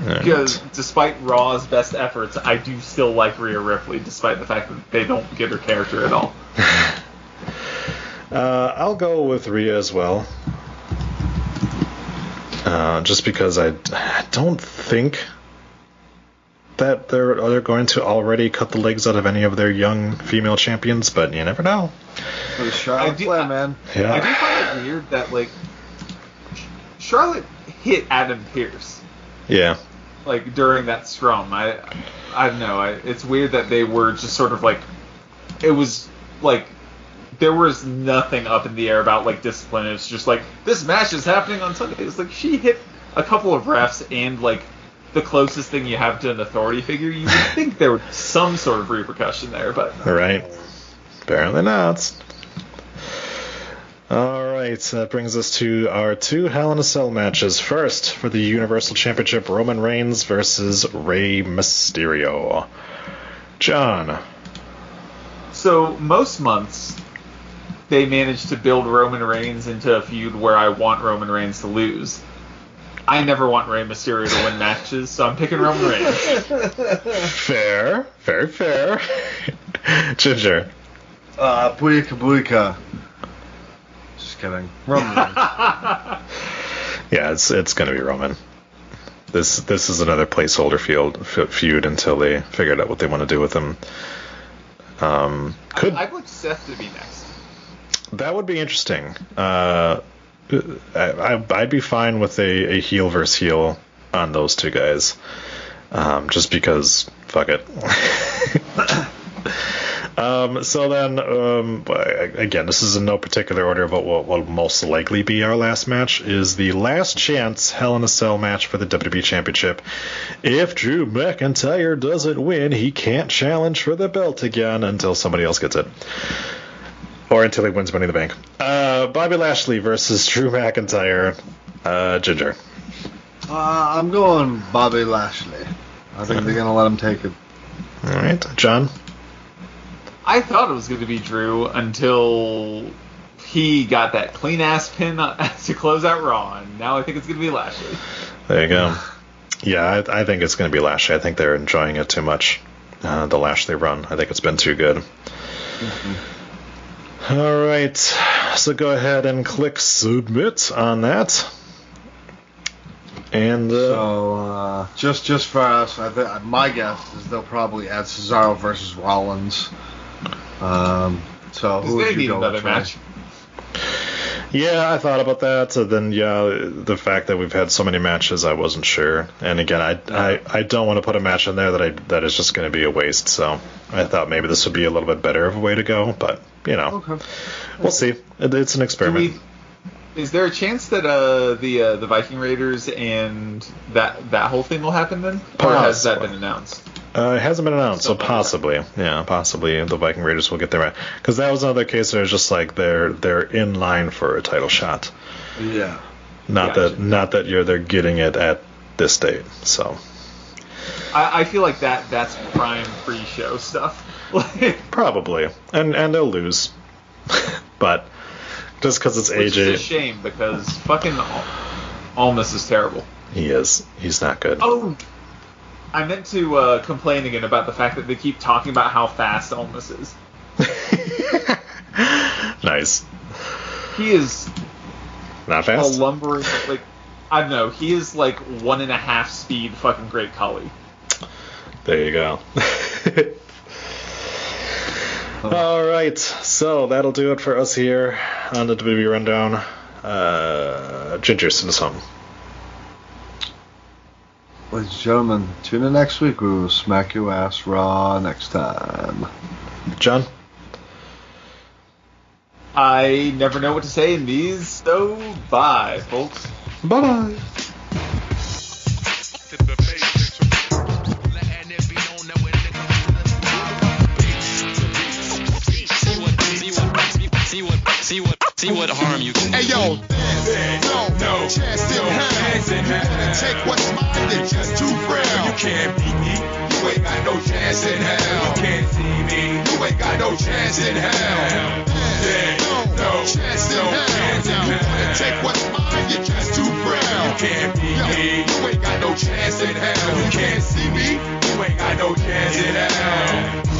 Right. Because despite Raw's best efforts, I do still like Rhea Ripley, despite the fact that they don't get her character at all. Uh, I'll go with Rhea as well. Uh, just because I, I don't think that they're they're going to already cut the legs out of any of their young female champions, but you never know. But Charlotte I do- Flair, man. Yeah. I do find it weird that like Charlotte hit Adam Pearce Yeah. like during that scrum. I I don't know. I, it's weird that they were just sort of like it was like there was nothing up in the air about like discipline. It's just like this match is happening on Sunday. It's like she hit a couple of refs and like the closest thing you have to an authority figure. You would think there would some sort of repercussion there, but All right. Apparently not. All right, that brings us to our two Hell in a Cell matches. First, for the Universal Championship, Roman Reigns versus Rey Mysterio. John. So most months they manage to build Roman Reigns into a feud where I want Roman Reigns to lose. I never want Rey Mysterio to win matches, so I'm picking Roman Reigns. Fair. Very fair. Ginger. Uh, Booyaka Booyaka. Just kidding. Roman Reigns. Yeah, it's it's gonna be Roman. This this is another placeholder field f- feud until they figured out what they want to do with him. Um, could I'd like Seth to be next. that would be interesting. Uh, I, I'd be fine with a, a heel versus heel on those two guys, um, just because fuck it. um, so then, um, again, this is in no particular order, but what will most likely be our last match is the last chance Hell in a Cell match for the WWE Championship. If Drew McIntyre doesn't win, he can't challenge for the belt again until somebody else gets it or until he wins Money in the Bank. Uh, Bobby Lashley versus Drew McIntyre. Uh, Ginger. Uh, I'm going Bobby Lashley. I think they're gonna let him take it. All right, John. I thought it was going to be Drew until he got that clean ass pin to close out Raw, and now I think it's going to be Lashley. There you go. Yeah, I, I think it's going to be Lashley. I think they're enjoying it too much. Uh, the Lashley run. I think it's been too good. All right, so go ahead and click submit on that. And uh, So uh, just just for us, I th- my guess is they'll probably add Cesaro versus Rollins. Um, so Because who they would you go another with, match. Yeah, I thought about that. So then, yeah, the fact that we've had so many matches, I wasn't sure. And again, I I, I don't want to put a match in there that I that is just going to be a waste. So I thought maybe this would be a little bit better of a way to go. But you know, Okay. we'll see. It, it's an experiment. we, is there a chance that uh, the uh, the Viking Raiders and that that whole thing will happen then, or has that been announced? Uh, it hasn't been announced, so possibly, yeah, possibly the Viking Raiders will get their because that was another case where it's just like they're they're in line for a title shot. Yeah. Not that not that you're they're getting it at this date. So I, I feel like that that's prime pre-show stuff. Probably, and and they'll lose, but just because it's which is a AJ, shame because fucking Al- Omos is terrible. he is he's not good. Oh, I meant to uh, complain again about the fact that they keep talking about how fast Omos is. nice, He is not fast. a lumbering like I don't know. He is like one and a half speed fucking Great Khali. There you go. All right, so that'll do it for us here on the WWE rundown. Uh, Ginger, send us home. Ladies and gentlemen, tune in next week. We will smack your ass raw next time. John. I never know what to say in these, so bye, folks. Bye bye. See what harm you can Hey yo, there's no, no chance in hell. You wanna take what's mine, then just too frail. You can't beat me. You ain't got no chance in hell. You can't see me. You ain't got no chance in hell. No, no chance in hell. You wanna take what's mine, you're just too frail. You can't beat me. You ain't got no chance in hell. You can't see me. You ain't got no chance in hell.